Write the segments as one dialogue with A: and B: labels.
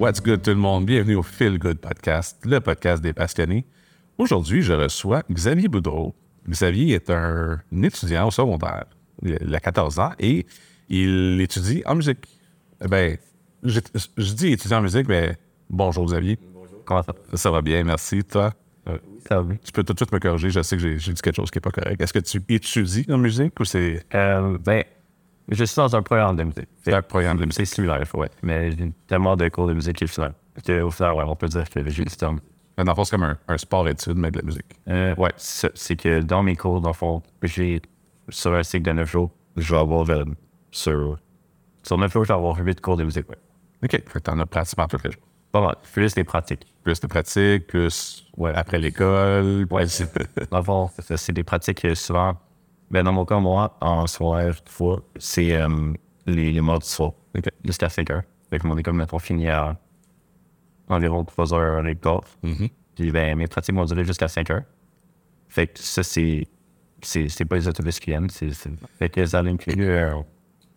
A: What's good tout le monde? Bienvenue au Feel Good Podcast, le podcast des passionnés. Aujourd'hui, je reçois Xavier Boudreau. Xavier est un étudiant au secondaire, il a 14 ans et il étudie en musique. Eh ben, je, je dis étudiant en musique, mais bonjour Xavier.
B: Bonjour. Comment ça va?
A: Ça va bien, merci. Toi?
B: Oui, ça va bien.
A: Tu peux tout de suite me corriger, je sais que j'ai j'ai dit quelque chose qui n'est pas correct. Est-ce que tu étudies en musique ou c'est
B: Euh, ben, je suis dans un programme de musique.
A: c'est un programme de musique?
B: C'est similaire, ouais. Mais j'ai tellement de cours de musique qui final. Au final, ouais, on peut dire que j'ai du temps.
A: Dans le fond, c'est comme un, un sport-étude, mais de la musique.
B: Euh, ouais, c'est que dans mes cours, dans le fond, j'ai, sur un cycle de 9 jours, je vais avoir, sur, sur 9 jours, je vais avoir 8 cours de musique, ouais.
A: OK. Fait que t'en as pratiquement tous les jours.
B: Pas mal. Plus des pratiques.
A: Plus de pratique, plus
B: Ouais.
A: après l'école.
B: Ouais,
A: plus-
B: Dans le fond, c'est ça, c'est des pratiques euh, souvent. Ben, dans mon cas, moi, en soir, fois, c'est euh, les, les morts du soir.
A: OK.
B: Jusqu'à 5 heures. Fait que mon école, mettons, finit à environ 3 heures et quart.
A: Mhm.
B: Puis, ben, mes pratiques vont durer jusqu'à 5 heures. Fait que ça, c'est. C'est c'est pas les autobus qui viennent. c'est- c'est- Fait que ça inclut un,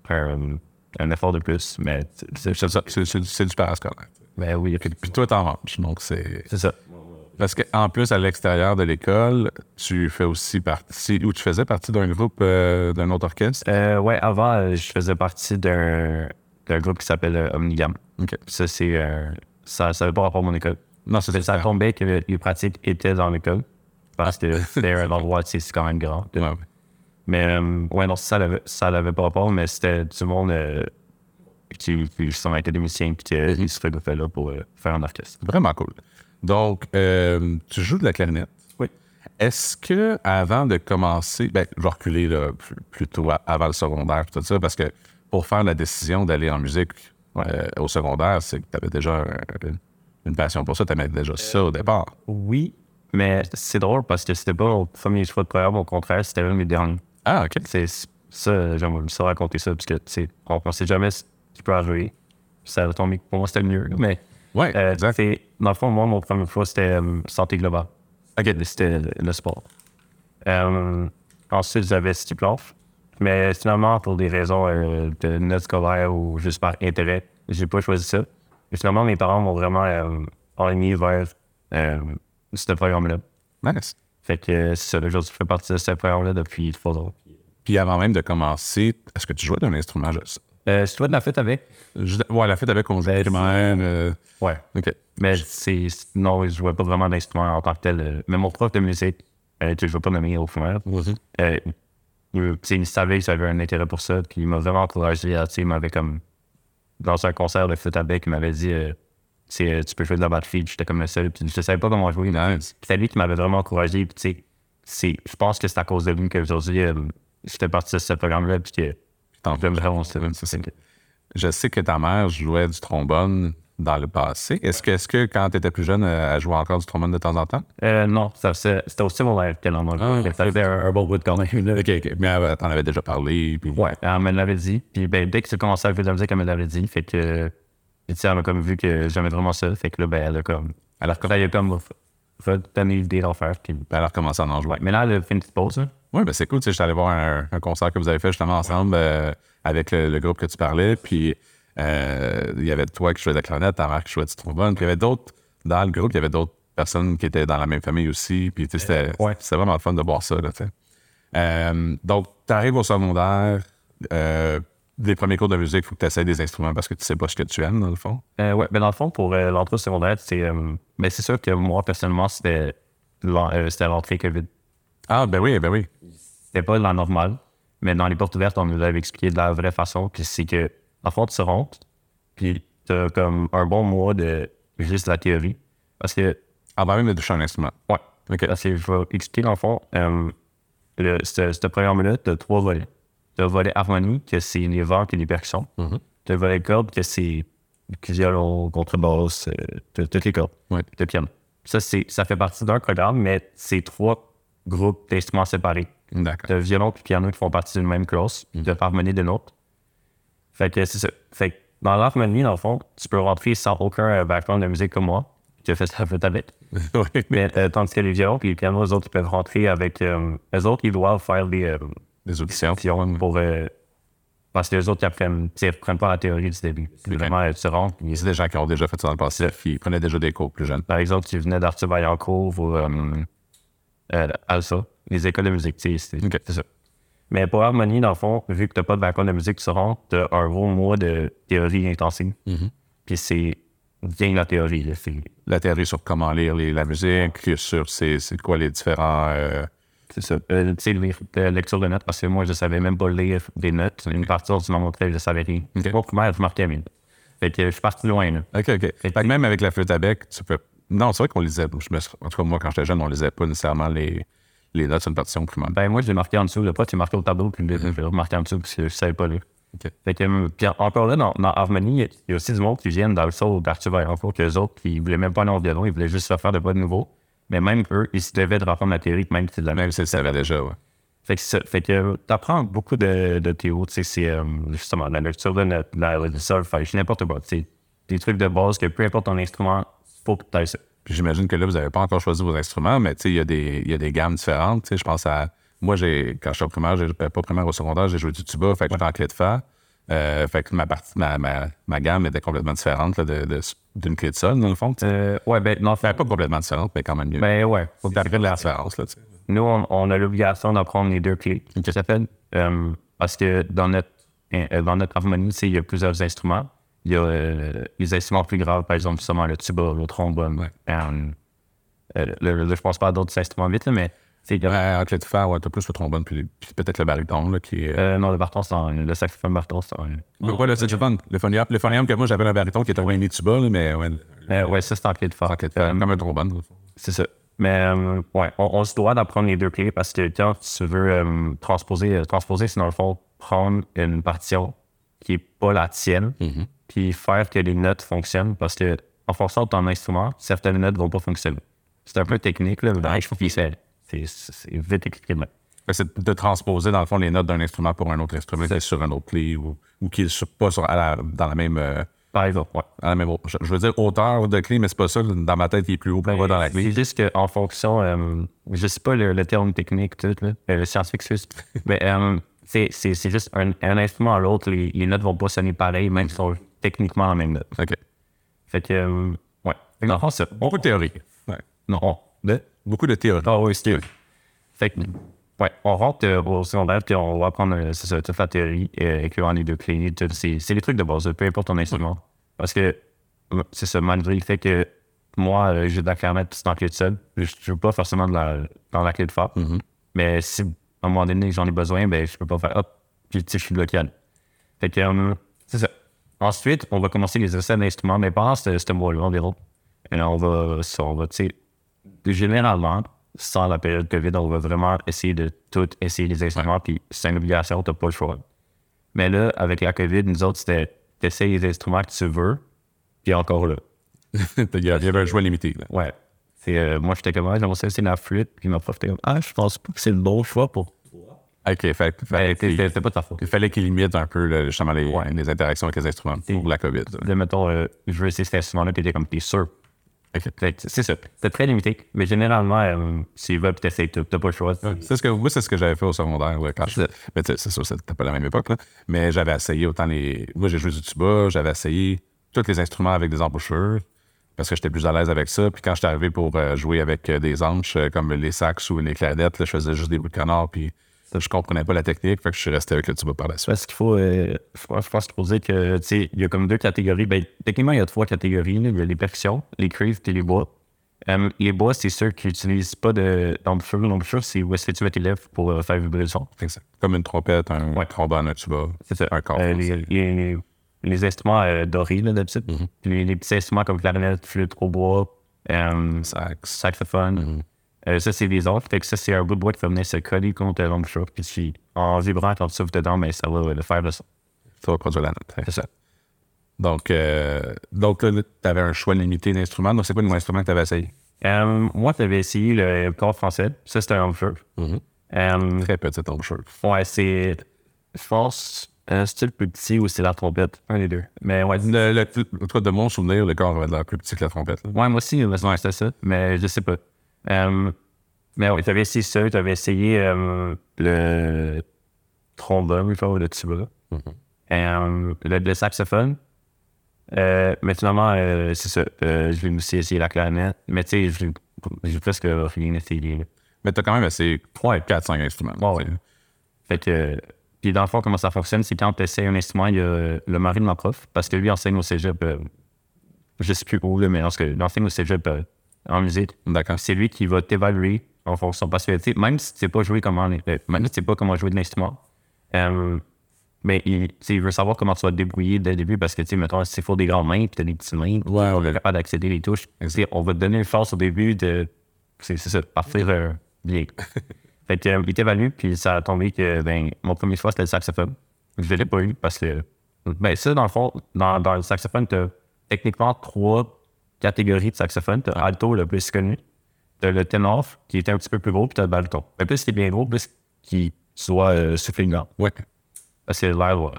B: un, un effort de plus. Mais c'est
A: C'est du parascolaire.
B: ben oui,
A: Puis toi, t'en manges. Donc, c'est.
B: c'est ça.
A: Parce qu'en plus, à l'extérieur de l'école, tu fais aussi partie. Ou tu faisais partie d'un groupe, euh, d'un autre orchestre?
B: Euh, ouais, avant, euh, je faisais partie d'un d'un groupe qui s'appelle euh, Omnigam.
A: OK.
B: Ça, c'est. euh, ça ça veut pas rapport à mon école.
A: Non, c'est
B: Ça tombait que les pratiques étaient dans l'école. Parce que c'était un endroit, c'est quand même grand.
A: Ouais, ouais.
B: Mais, ouais, non, ça l'avait, ça l'avait pas rapport, mais c'était du monde euh, qui, qui des musiciens, puis euh, ils se fait là pour faire un orchestre.
A: Vraiment cool. Donc, euh, tu joues de la clarinette.
B: Oui.
A: Est-ce que avant de commencer, ben, je vais reculer là, plutôt avant le secondaire, tout ça, parce que pour faire la décision d'aller en musique euh, au secondaire, c'est que tu avais déjà un- une passion pour ça, tu aimais déjà ça au départ.
B: Oui, mais c'est drôle parce que c'était pas mon premier choix de programme, au contraire, c'était un de mes derniers.
A: Ah, OK.
B: C'est ça, j'aimerais ça raconter ça, parce que, tu sais, on ne sait jamais ce qui peut arriver. Ça a tombé, pour moi, c'était le mieux. Mais,
A: Ouais,
B: euh,
A: exact.
B: dans le fond, moi, mon premier choix, c'était euh, santé globale. C'était le, sport. Euh, ensuite, j'avais City. Mais finalement, pour des raisons euh, de notes scolaires ou juste par intérêt, j'ai pas choisi ça. Et finalement, mes parents m'ont vraiment euh, enligné vers euh, ce programme-là.
A: Nice.
B: Fait que c'est ça, je fais partie de ce programme-là depuis trois ans.
A: Puis avant même de commencer, est-ce que tu jouais d'un instrument?
B: Euh, c'est toi de la fête avec?
A: je, ouais, la fête avec on jouait primaire. euh,
B: Ouais.
A: OK.
B: Mais c'est. Non, je jouais pas vraiment d'instrument en tant que tel. euh, Mais mon prof de musique, euh, que je ne vais pas nommer au primaire, euh, il, savait que j'avais un intérêt pour ça, puis il m'a vraiment encouragé. à, tu sais, Il m'avait comme. Dans un concert de flûte à bec, il m'avait dit euh, tu peux jouer de la batterie, j'étais comme le seul, puis je savais pas comment jouer. C'est lui qui m'avait vraiment encouragé, puis tu sais, je pense que c'est à cause de lui qu'aujourd'hui, j'étais parti de ce programme-là, puis
A: T'en. Je sais que ta mère jouait du trombone dans le passé. Est-ce que, quand tu étais plus jeune, elle jouait encore du trombone de temps en temps?
B: Euh, non, c'était aussi mon rêve qu'elle en a.
A: Ah.
B: ça faisait un, de quand même.
A: OK, OK. Mais elle t'en avais déjà parlé. Puis...
B: Ouais, elle me l'avait dit. Puis ben, dès que j'ai commencé à faire de la musique, elle me l'avait dit. Fait que, tu sais, elle m'a comme vu que j'aimais vraiment ça. Fait que là, ben, elle a comme. Elle a, elle a comme fait l'idée d'en faire. Puis,
A: Puis elle a recommencé à en jouer.
B: ouais. Mais là, elle a fait une petite pause. hein.
A: Oui, ben c'est cool. Tu sais, j'étais allé voir un, un concert que vous avez fait justement ensemble euh, avec le, le groupe que tu parlais. Puis euh, il y avait toi qui jouais de la clarinette, ta mère qui jouait du trombone. Puis il y avait d'autres, dans le groupe, il y avait d'autres personnes qui étaient dans la même famille aussi. Puis tu sais, c'était
B: Ouais.
A: c'était vraiment le fun de voir ça. Là, tu sais. Euh, donc, tu arrives au secondaire, euh, des premiers cours de musique, il faut que tu essaies des instruments parce que tu sais pas ce que tu aimes, dans le fond.
B: Euh, ouais, ben dans le fond, pour euh, l'entrée au secondaire, c'est. euh, ben, c'est sûr que moi, personnellement, c'était l'en- euh, c'était l'entrée COVID.
A: Ah, ben oui, ben oui.
B: C'était pas la normale. Mais dans les portes ouvertes, on nous avait expliqué de la vraie façon. Puis c'est que, en fond, tu rentres, puis t'as comme un bon mois de juste la théorie. Parce que
A: Avant même de toucher un instrument.
B: Ouais.
A: OK.
B: Parce que je vais expliquer, dans le fond, euh, le, ce, ce programme-là, tu as trois volets. Tu as le volet harmonie, que c'est les vents et les percussions. Tu as le volet cordes, que c'est violon, contrebasse, euh, t'as toutes les cordes.
A: Ouais.
B: Le piano. Ça, c'est, ça fait partie d'un programme, mais c'est trois groupes d'instruments séparés.
A: D'accord.
B: As violon et piano qui font partie d'une même classe, tu as harmonie d'une autre. Fait que c'est ça. Fait que dans l'harmonie, dans le fond, tu peux rentrer sans aucun euh, background de musique comme moi. Tu as fait ça avec.
A: oui.
B: Mais euh, tandis que les violons et les pianos, eux autres, ils peuvent rentrer avec. Euh, eux autres, ils doivent faire des euh,
A: Des auditions.
B: pour, euh, Parce que les autres, ils apprennent, ils apprennent pas la théorie du début. C'est vraiment, tu rentres, puis-
A: C'est des gens qui ont déjà fait ça dans le passé, qui prenaient déjà des cours plus jeunes.
B: par exemple, tu venais d'Arthur Vaillancourt ou euh, les écoles de musique, c'est
A: Ok.
B: c'est ça. Mais pour Harmonie, dans le fond, vu que tu n'as pas de background de musique, tu rentres, tu as un gros mois de théorie intensive. Puis c'est bien la théorie. Là, c'est
A: La théorie sur comment lire les- la musique, sur c'est quoi les différents. euh,
B: c'est ça. Euh, tu sais, lire la lecture de notes, parce que moi, je savais même pas lire des notes. Une partie, tu m'as montré, je savais rien.
A: Ok.
B: Au primaire, je marquais bien. Fait que je suis parti loin. Là.
A: OK, OK. Fait que même avec la flûte à bec, tu peux. Non, c'est vrai qu'on lisait. Je me... En tout cas, moi, quand j'étais jeune, on lisait pas nécessairement les, les notes sur une partition primaire.
B: Ben, moi, je l'ai marqué en dessous. Le pote, il marqué au tableau, puis je l'ai remarqué en dessous, parce que je savais pas lire.
A: OK.
B: Fait que, hum, puis encore là, dans, dans Harmonie, il y a aussi du monde qui viennent dans le saut d'Arthur Vaillancourt, qu'eux autres, qui voulaient même pas aller en violon, ils voulaient juste se faire de pas de nouveau. Mais même eux, ils se devaient de reprendre la théorie, même si c'est de la même.
A: Même si ça va déjà, ouais.
B: Fait que, ça- fait que t'apprends beaucoup de, de théo, tu sais, c'est euh, justement la lecture de la, le solfège, n'importe quoi. C'est des trucs de base que peu importe ton instrument, ça.
A: J'imagine que là, vous n'avez pas encore choisi vos instruments, mais il y, a des- y a des gammes différentes. Je pense à. Moi, j'ai quand j'étais au primaire, j'ai- pas primaire au secondaire, j'ai joué du tuba, fait que j'étais en clé de fa. Euh, fait que ma, partie, ma, ma, ma gamme était complètement différente là, de- de- d'une clé de sol, dans le fond.
B: Euh, ouais, ben, non,
A: Ben, pas complètement différente, mais quand même mieux.
B: ben, ouais. Faut que
A: à la différence, là.
B: Nous, on, on a l'obligation d'apprendre les deux clés. Ça s'appelle. euh, parce que dans notre, euh, dans notre harmonie, il y a plusieurs instruments. Il y a euh, les instruments plus graves, par exemple, justement le tuba, le trombone.
A: Ouais.
B: euh, euh, le- le- je pense pas à d'autres instruments vite, là, mais c'est
A: Ouais, clé de fa, ouais, t'as plus le trombone, puis, puis peut-être le baryton, là, qui est.
B: euh, non, le barton, c'est un- le saxophone barton, c'est un-
A: c'est du fun. Le phonium, le phonium que moi, j'avais un baryton qui était un mini tuba, là, mais ouais,
B: Euh, ouais, ça, c'est en clé de fa,
A: comme un trombone. le.
B: C'est ça. Mais euh, ouais, on, on se doit d'apprendre les deux clés parce que quand tu veux euh, transposer, euh, transposer, c'est dans le fond prendre une partition qui est pas la tienne, puis faire que les notes fonctionnent parce que en fonction de ton instrument, certaines notes vont pas fonctionner. C'est un peu technique, là, mais je trouve c'est vite
A: que C'est de transposer, dans le fond, les notes d'un instrument pour un autre instrument qui est sur un autre clé ou, ou qui est pas sur, à la- dans la même. euh,
B: Par exemple, ouais.
A: à la même je, je veux dire hauteur de clé, mais c'est pas ça. Dans ma tête, il est plus haut, plus bas dans la clé.
B: C'est juste qu'en fonction, euh, je sais pas le, le terme technique, tout, là, euh, le scientifique suisse, mais euh, c'est c'est- c'est juste un, un instrument à l'autre, les, les notes vont pas sonner pareil, même si sont techniquement la même note.
A: OK.
B: Fait que, euh, ouais. Fait que fond, c'est-
A: Beaucoup de théorie. Ouais.
B: Non, de?
A: Beaucoup de théorie.
B: Ah oui, c'est Fait que, ouais, on rentre euh, au secondaire, puis on va apprendre, euh, c'est ça, toute la théorie, euh, incluant les deux clés, tout, c'est c'est les trucs de base, peu importe ton instrument. Parce que, c'est ça, malgré le fait que moi, euh, j'ai de la clarinette dans la clé de sol, je ne joue pas forcément de la, dans la clé de fa. Mais si, à un moment donné, j'en ai besoin, ben, je peux pas faire hop, puis je suis bloqué. Fait que, euh, c'est ça. Ensuite, on va commencer les essais d'instruments, mais pendant ce, mois-là environ, et on va, on va, tu sais, généralement, sans la période COVID, on va vraiment essayer de tout essayer les instruments, puis c'est une obligation, t'as pas le choix. Mais là, avec la COVID, nous autres, c'était t'essayes les instruments que tu veux, puis encore là.
A: il, y avait un choix limité. là.
B: Ouais. Euh, moi, j'étais comme, ah, j'aimerais essayer la flûte, puis ma prof était comme, ah, je pense pas que c'est le bon choix pour.
A: OK. Fait,
B: Ben, c'était c'était pas de ta faute.
A: il fallait qu'il limite un peu justement les, les interactions avec les instruments pour la COVID. Là,
B: mettons, euh, je veux essayer cet instrument-là, t'étais comme, t'es sûr. Que C'est ça. C'est très limité. Mais généralement, euh, s'ils veulent, puis t'essayes tout, t'as pas le choix.
A: C'est ce que, moi, c'est ce que j'avais fait au secondaire. là, quand je, mais tu sais, c'est sûr, c'était pas la même époque. là. mais j'avais essayé autant les. Moi, j'ai joué du tuba, j'avais essayé tous les instruments avec des embouchures parce que j'étais plus à l'aise avec ça. Puis quand j'étais arrivé pour euh, jouer avec euh, des anches euh, comme les sax ou les clarinettes, là, je faisais juste des bruits de canard. Puis je comprenais pas la technique. Fait que je suis resté avec le tuba par la suite.
B: Parce qu'il faut, euh, faut- je pense qu'il faut dire que, tu sais, il y a comme deux catégories. Ben, techniquement, il y a trois catégories. Il y a les percussions, les cuivres et les bois. Euh, les bois, c'est ceux qui n'utilisent pas de-. L'embouchure, c'est où est-ce que tu mets tes lèvres pour euh, faire vibrer le son.
A: Exact. Comme une trompette, un
B: Ouais.
A: trombone, un tuba.
B: C'est ça.
A: Un corps.
B: Euh, les, les- les- les instruments euh, dorés, là, d'habitude. Puis les, petits instruments comme clarinette, flûte, hautbois,
A: Sax.
B: saxophone. Euh, ça, c'est les autres. Fait que ça, c'est un bout de bois qui va venir se coller contre l'embouchure. Puis si- en vibrant, quand tu souffles dedans, ben, ça va le faire le son.
A: Ça va produire la note.
B: C'est ça.
A: Donc, euh, donc tu avais un choix limité d'instruments. Donc, c'est quoi l'instrument que tu avais essayé?
B: Euh, moi, tu avais essayé le corps français. Ça, c'était un embouchure. Euh,
A: Très petite embouchure.
B: ouais, c'est. Je pense. euh, c'est le plus petit ou c'est la trompette? Un des deux. Mais ouais,
A: Le, le- en tout cas, de mon souvenir, le corps avait l'air plus petit que la trompette. là.
B: Ouais, moi aussi, ouais, c'était ça, mais je sais pas. Euh, mais oui, t'avais essayé ça, t'avais essayé euh, le trombone, il faut le tuba. Euh, le, le saxophone. Mais finalement, c'est ça. Je vais aussi essayer la clarinette. Mais tu sais, j'ai- presque rien essayé. là.
A: Mais t'as quand même assez 4-5 instruments.
B: Ouais, ouais. Fait que. Puis dans le fond, comment ça fonctionne, c'est quand tu essaies un instrument, il y a le mari de ma prof, parce que lui enseigne au cégep, euh, je sais plus où, mais en tout cas, il enseigne au cégep euh, en musique.
A: D'accord?
B: C'est lui qui va t'évaluer en fonction parce que, même si tu sais pas jouer comment, euh, même si tu sais pas comment jouer de l'instrument, euh, mais il, veut savoir comment tu vas te débrouiller dès le début parce que, tu sais, mettons, si c'est faut des grandes mains, puis t'as des petites mains,
A: Ouais,
B: on est capable d'accéder les touches. On va te donner une force au début de, c'est c'est ça, partir euh, bien. fait que, euh, il t'évalue, puis ça a tombé que, ben, mon premier choix, c'était le saxophone. Je l'ai pas eu parce que, ben, ça, dans le fond, dans, dans le saxophone, t'as techniquement trois catégories de saxophone. T'as alto, le plus connu. T'as le ténor, qui était un petit peu plus gros, puis t'as le baryton. Mais plus qu'il est bien gros, plus qu'il soit euh.
A: Ouais.
B: Parce que l'air, ouais,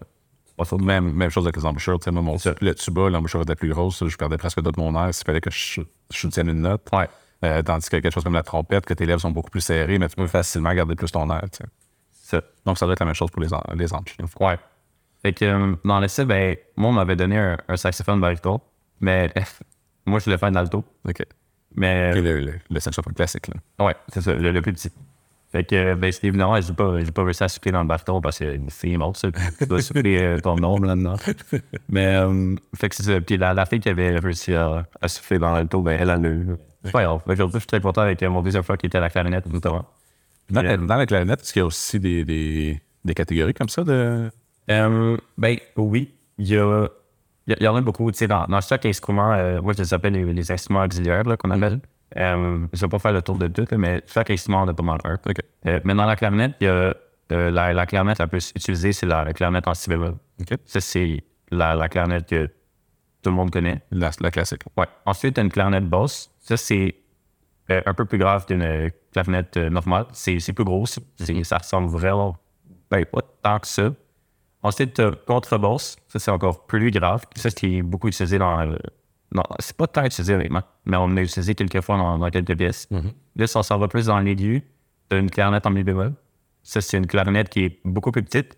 B: de
A: Même, même chose avec les embouchures. Tu sais, moi, mon, le tuba, l'embouchure était plus grosse. Je perdais presque tout mon air s'il fallait que je, je soutienne une note.
B: Ouais.
A: Euh, tandis que quelque chose comme la trompette, que tes lèvres sont beaucoup plus serrées, mais tu peux facilement garder plus ton air. tu sais.
B: Ça.
A: Donc, ça doit être la même chose pour les, les amplis.
B: Ouais. Fait que euh, dans l'essai, ben, moi, on m'avait donné un, un saxophone baryton, mais moi, je voulais faire de l'alto.
A: OK.
B: Mais
A: Et le, le, le saxophone classique. Là.
B: Ouais, c'est ça, le, le plus petit. Fait que, ben, c'est évidemment, j'ai pas, pas réussi à souffler dans le bâton parce que c'est mort, ça. Tu dois souffler euh, ton ombre là-dedans. Mais, euh, fait que c'est ça. Puis la, la fille qui avait réussi à, à souffler dans l'alto, ben, elle, a eu. C'est pas grave. Aujourd'hui, je suis très content avec euh, mon deuxième fois qui était à la clarinette, notamment.
A: Dans,
B: Yeah.
A: dans la clarinette, est-ce qu'il y a aussi des, des, des catégories comme ça de.
B: Euh, ben, oui. Il y a. Il y, en a beaucoup. Tu sais, dans, dans chaque instrument, euh, moi, je les appelle les, les instruments auxiliaires, qu'on appelle. Euh, je vais pas faire le tour de tout, mais chaque instrument en a pas mal un. Euh, mais dans la clarinette, il y a euh, la, la clarinette la plus utilisée, c'est la, la clarinette en si bémol. Ça, c'est la, la clarinette que tout le monde connaît.
A: La, la classique.
B: Ouais. Ensuite, tu as une clarinette basse. Ça, c'est un peu plus grave qu'une clarinette normale. C'est plus gros. c'est- Ça ressemble vraiment ben, pas tant que ça. Ensuite, as contrebasse. Ça, c'est encore plus grave. Ça, c'est beaucoup utilisé dans. euh, non, c'est pas tant utilisé, honnêtement, mais on l'a utilisé quelques fois dans, dans quelques pièces. Là, si on s'en va plus dans l'aigu, tu as une clarinette en mi bémol. Ça, c'est une clarinette qui est beaucoup plus petite.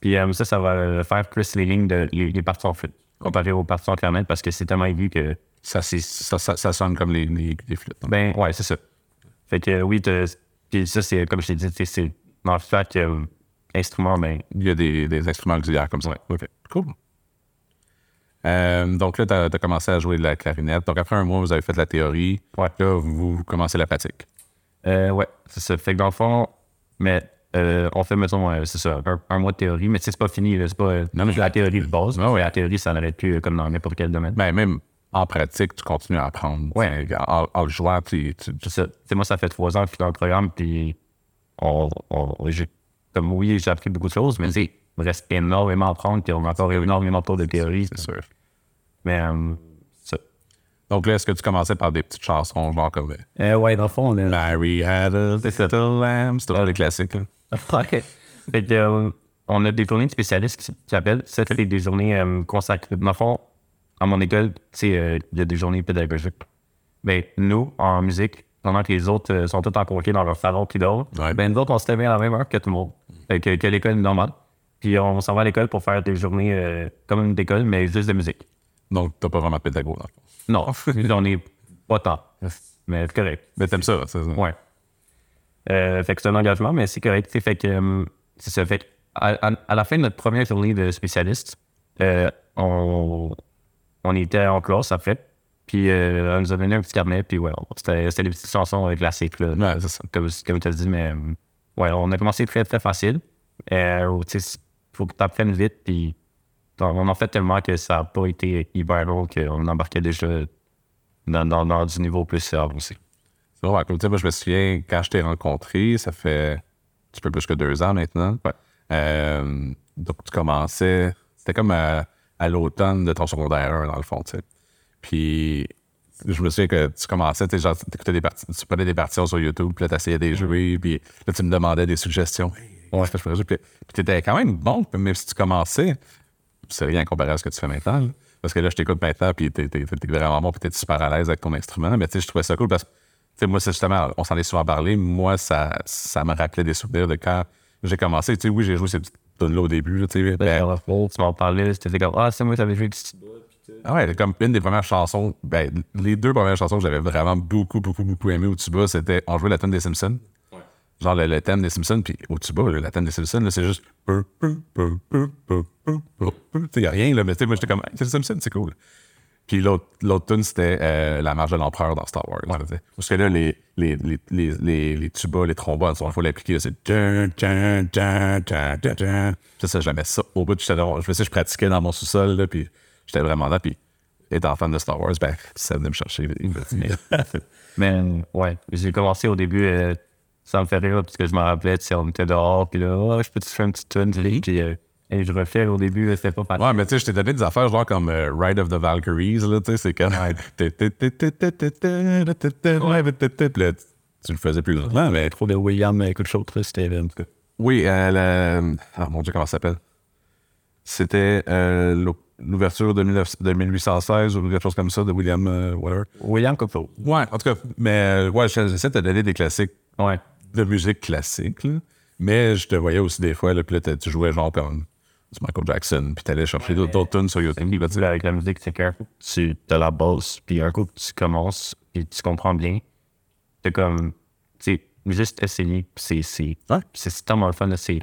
B: Puis euh, ça, ça va euh, faire plus les lignes de les, les parties en flûte comparé aux parties en clarinette parce que c'est tellement aigu que.
A: Ça, c'est- ça, ça, ça sonne comme les, les, les flûtes. hein.
B: Ben, ouais, c'est ça. Fait que euh, oui, t'as- puis ça, c'est comme je t'ai dit, c'est- c'est dans chaque euh, instrument, ben,
A: Il y a des, des instruments auxiliaires comme ça. OK. Cool. Euh, donc là, tu as, commencé à jouer de la clarinette. Donc après un mois, vous avez fait de la théorie.
B: Ouais.
A: Là, vous, vous commencez la pratique.
B: euh, ouais, c'est ça. Fait que dans le fond, mais euh, on fait, mettons, euh, c'est ça, un, un mois de théorie, mais tu sais, c'est pas fini, c'est pas euh,
A: Non, non.
B: la théorie de base.
A: Ah ouais.
B: La théorie, ça n'arrête plus comme dans n'importe quel domaine.
A: Ben, même en pratique, tu continues à apprendre.
B: Ouais.
A: En, jouant, tu, tu-
B: C'est ça. Moi, ça fait trois ans que je suis dans le programme, puis on, comme oui, j'ai appris beaucoup de choses, mais il me reste énormément à apprendre, puis on a encore énormément de théorie.
A: c'est sûr.
B: Mais, euh, ça.
A: Donc là, est-ce que tu commençais par des petites chansons, genre comme euh,
B: Euh, ouais, dans le fond, on est
A: Mary had a little lamb? C'est toujours les classiques. là.
B: Ouais. Fait que, euh, on a des journées de spécialistes qui, qui appellent. C'était des, journées euh, consacrées. Dans le fond, à mon école, tu sais, euh, il y a des journées pédagogiques. Ben, nous, en musique, pendant que les autres euh, sont tous en congé dans leur salon puis d'autres,
A: Ouais.
B: ben, nous autres, on se levait à la même heure que tout le monde. Fait que, que l'école normale. Puis on s'en va à l'école pour faire des journées euh, comme une école, mais juste de musique.
A: Donc, t'as pas vraiment de pédago, fond.
B: Non, j'en ai pas tant. Mais c'est correct.
A: Mais t'aimes ça, c'est ça?
B: Ouais. Euh, fait que c'est un engagement, mais c'est correct. c'est Fait que euh, c'est ça. Fait à, à- à la fin de notre première journée de spécialiste, on, on était en classe après. Puis euh, on nous a donné un petit carnet, puis ouais, c'était c'était des petites chansons classiques, là,
A: Ouais, c'est ça.
B: comme, comme tu as dit, mais euh, ouais, on a commencé très très facile. Euh, tu sais, faut que tu apprennes vite, puis on en fait tellement que ça n'a pas été hyper long qu'on embarquait déjà dans, dans, dans du niveau plus avancé.
A: C'est vraiment cool. Tu sais, moi, je me souviens, quand je t'ai rencontré, ça fait un petit peu plus que deux ans maintenant.
B: Ouais.
A: Euh, donc, tu commençais, c'était comme à, à l'automne de ton secondaire 1, dans le fond, tu sais. Puis, je me souviens que tu commençais, tu t'écoutais des parties, tu prenais des parties sur YouTube, puis là, t'essayais des jouer, puis là, tu me demandais des suggestions. Ouais. Puis, puis t'étais quand même bon, même si tu commençais, c'est rien comparé à ce que tu fais maintenant. là. Parce que là, je t'écoute maintenant, puis t'es, t'es- t'es vraiment bon, puis t'es super à l'aise avec ton instrument. Mais tu sais, je trouvais ça cool parce que, tu sais, moi, c'est justement, on s'en est souvent parlé. Moi, ça, ça me rappelait des souvenirs de quand j'ai commencé. Tu sais, oui, j'ai joué ces petites, tune-là au début. Tu sais. Ben,
B: tu m'en parlais, c'était comme, ah, c'est moi, t'avais joué du petit bout. puis tout.
A: Ah ouais, comme une des premières chansons, ben, les deux premières chansons que j'avais vraiment beaucoup, beaucoup, beaucoup aimé au tuba, c'était on jouait la thème des Simpsons. Genre le, le thème des Simpsons, puis au tuba, la thème des Simpsons, là, c'est juste. Il n'y a rien, là, mais tu sais, moi, j'étais comme, Hey, c'est les Simpsons, c'est cool. Puis l'autre, l'autre tune, c'était euh, La marche de l'empereur dans Star Wars. Parce que là, les, les, les, les, les, tubas, les trombones, il faut l'appliquer, là, c'est. Tun, tun, tun, tun, tun. Ça, ça, ça au bout. Je faisais, je pratiquais dans mon sous-sol, là, puis j'étais vraiment là. Puis étant fan de Star Wars, ben, ça venait me chercher. mais-
B: ouais, j'ai commencé au début, euh, ça me fait rire, parce que je me rappelais, tu sais, on était dehors, puis là, oh, je peux te faire une petite tune, puis euh, et je refais au début, euh, c'était pas facile.
A: Ouais, mais tu sais, je t'ai donné des affaires genre comme euh, Ride of the Valkyries, là, tu sais, c'est comme. Ouais, là, tu le faisais plus longtemps, mais.
B: Trop de William, euh, quelque chose, c'était en tout cas.
A: Oui, euh, la- Ah mon Dieu, comment ça s'appelle? C'était euh, l'ouverture de, 19 de 1816 ou quelque chose comme ça de William euh.
B: William Copeland.
A: Ouais, en tout cas, mais euh, ouais, j'essaie de te donner des classiques
B: Ouais.
A: de musique classique, là. mais je te voyais aussi des fois, là, puis là, tu jouais genre comme du Michael Jackson, puis t'allais chercher d'autres d'autres tunes sur YouTube. Là,
B: avec la musique, c'est que tu as la base, puis un coup tu commences, puis tu comprends bien, c'est comme, tu sais, juste essayer, puis c'est, c'est,
A: Ouais.
B: tellement le fun, là, c'est,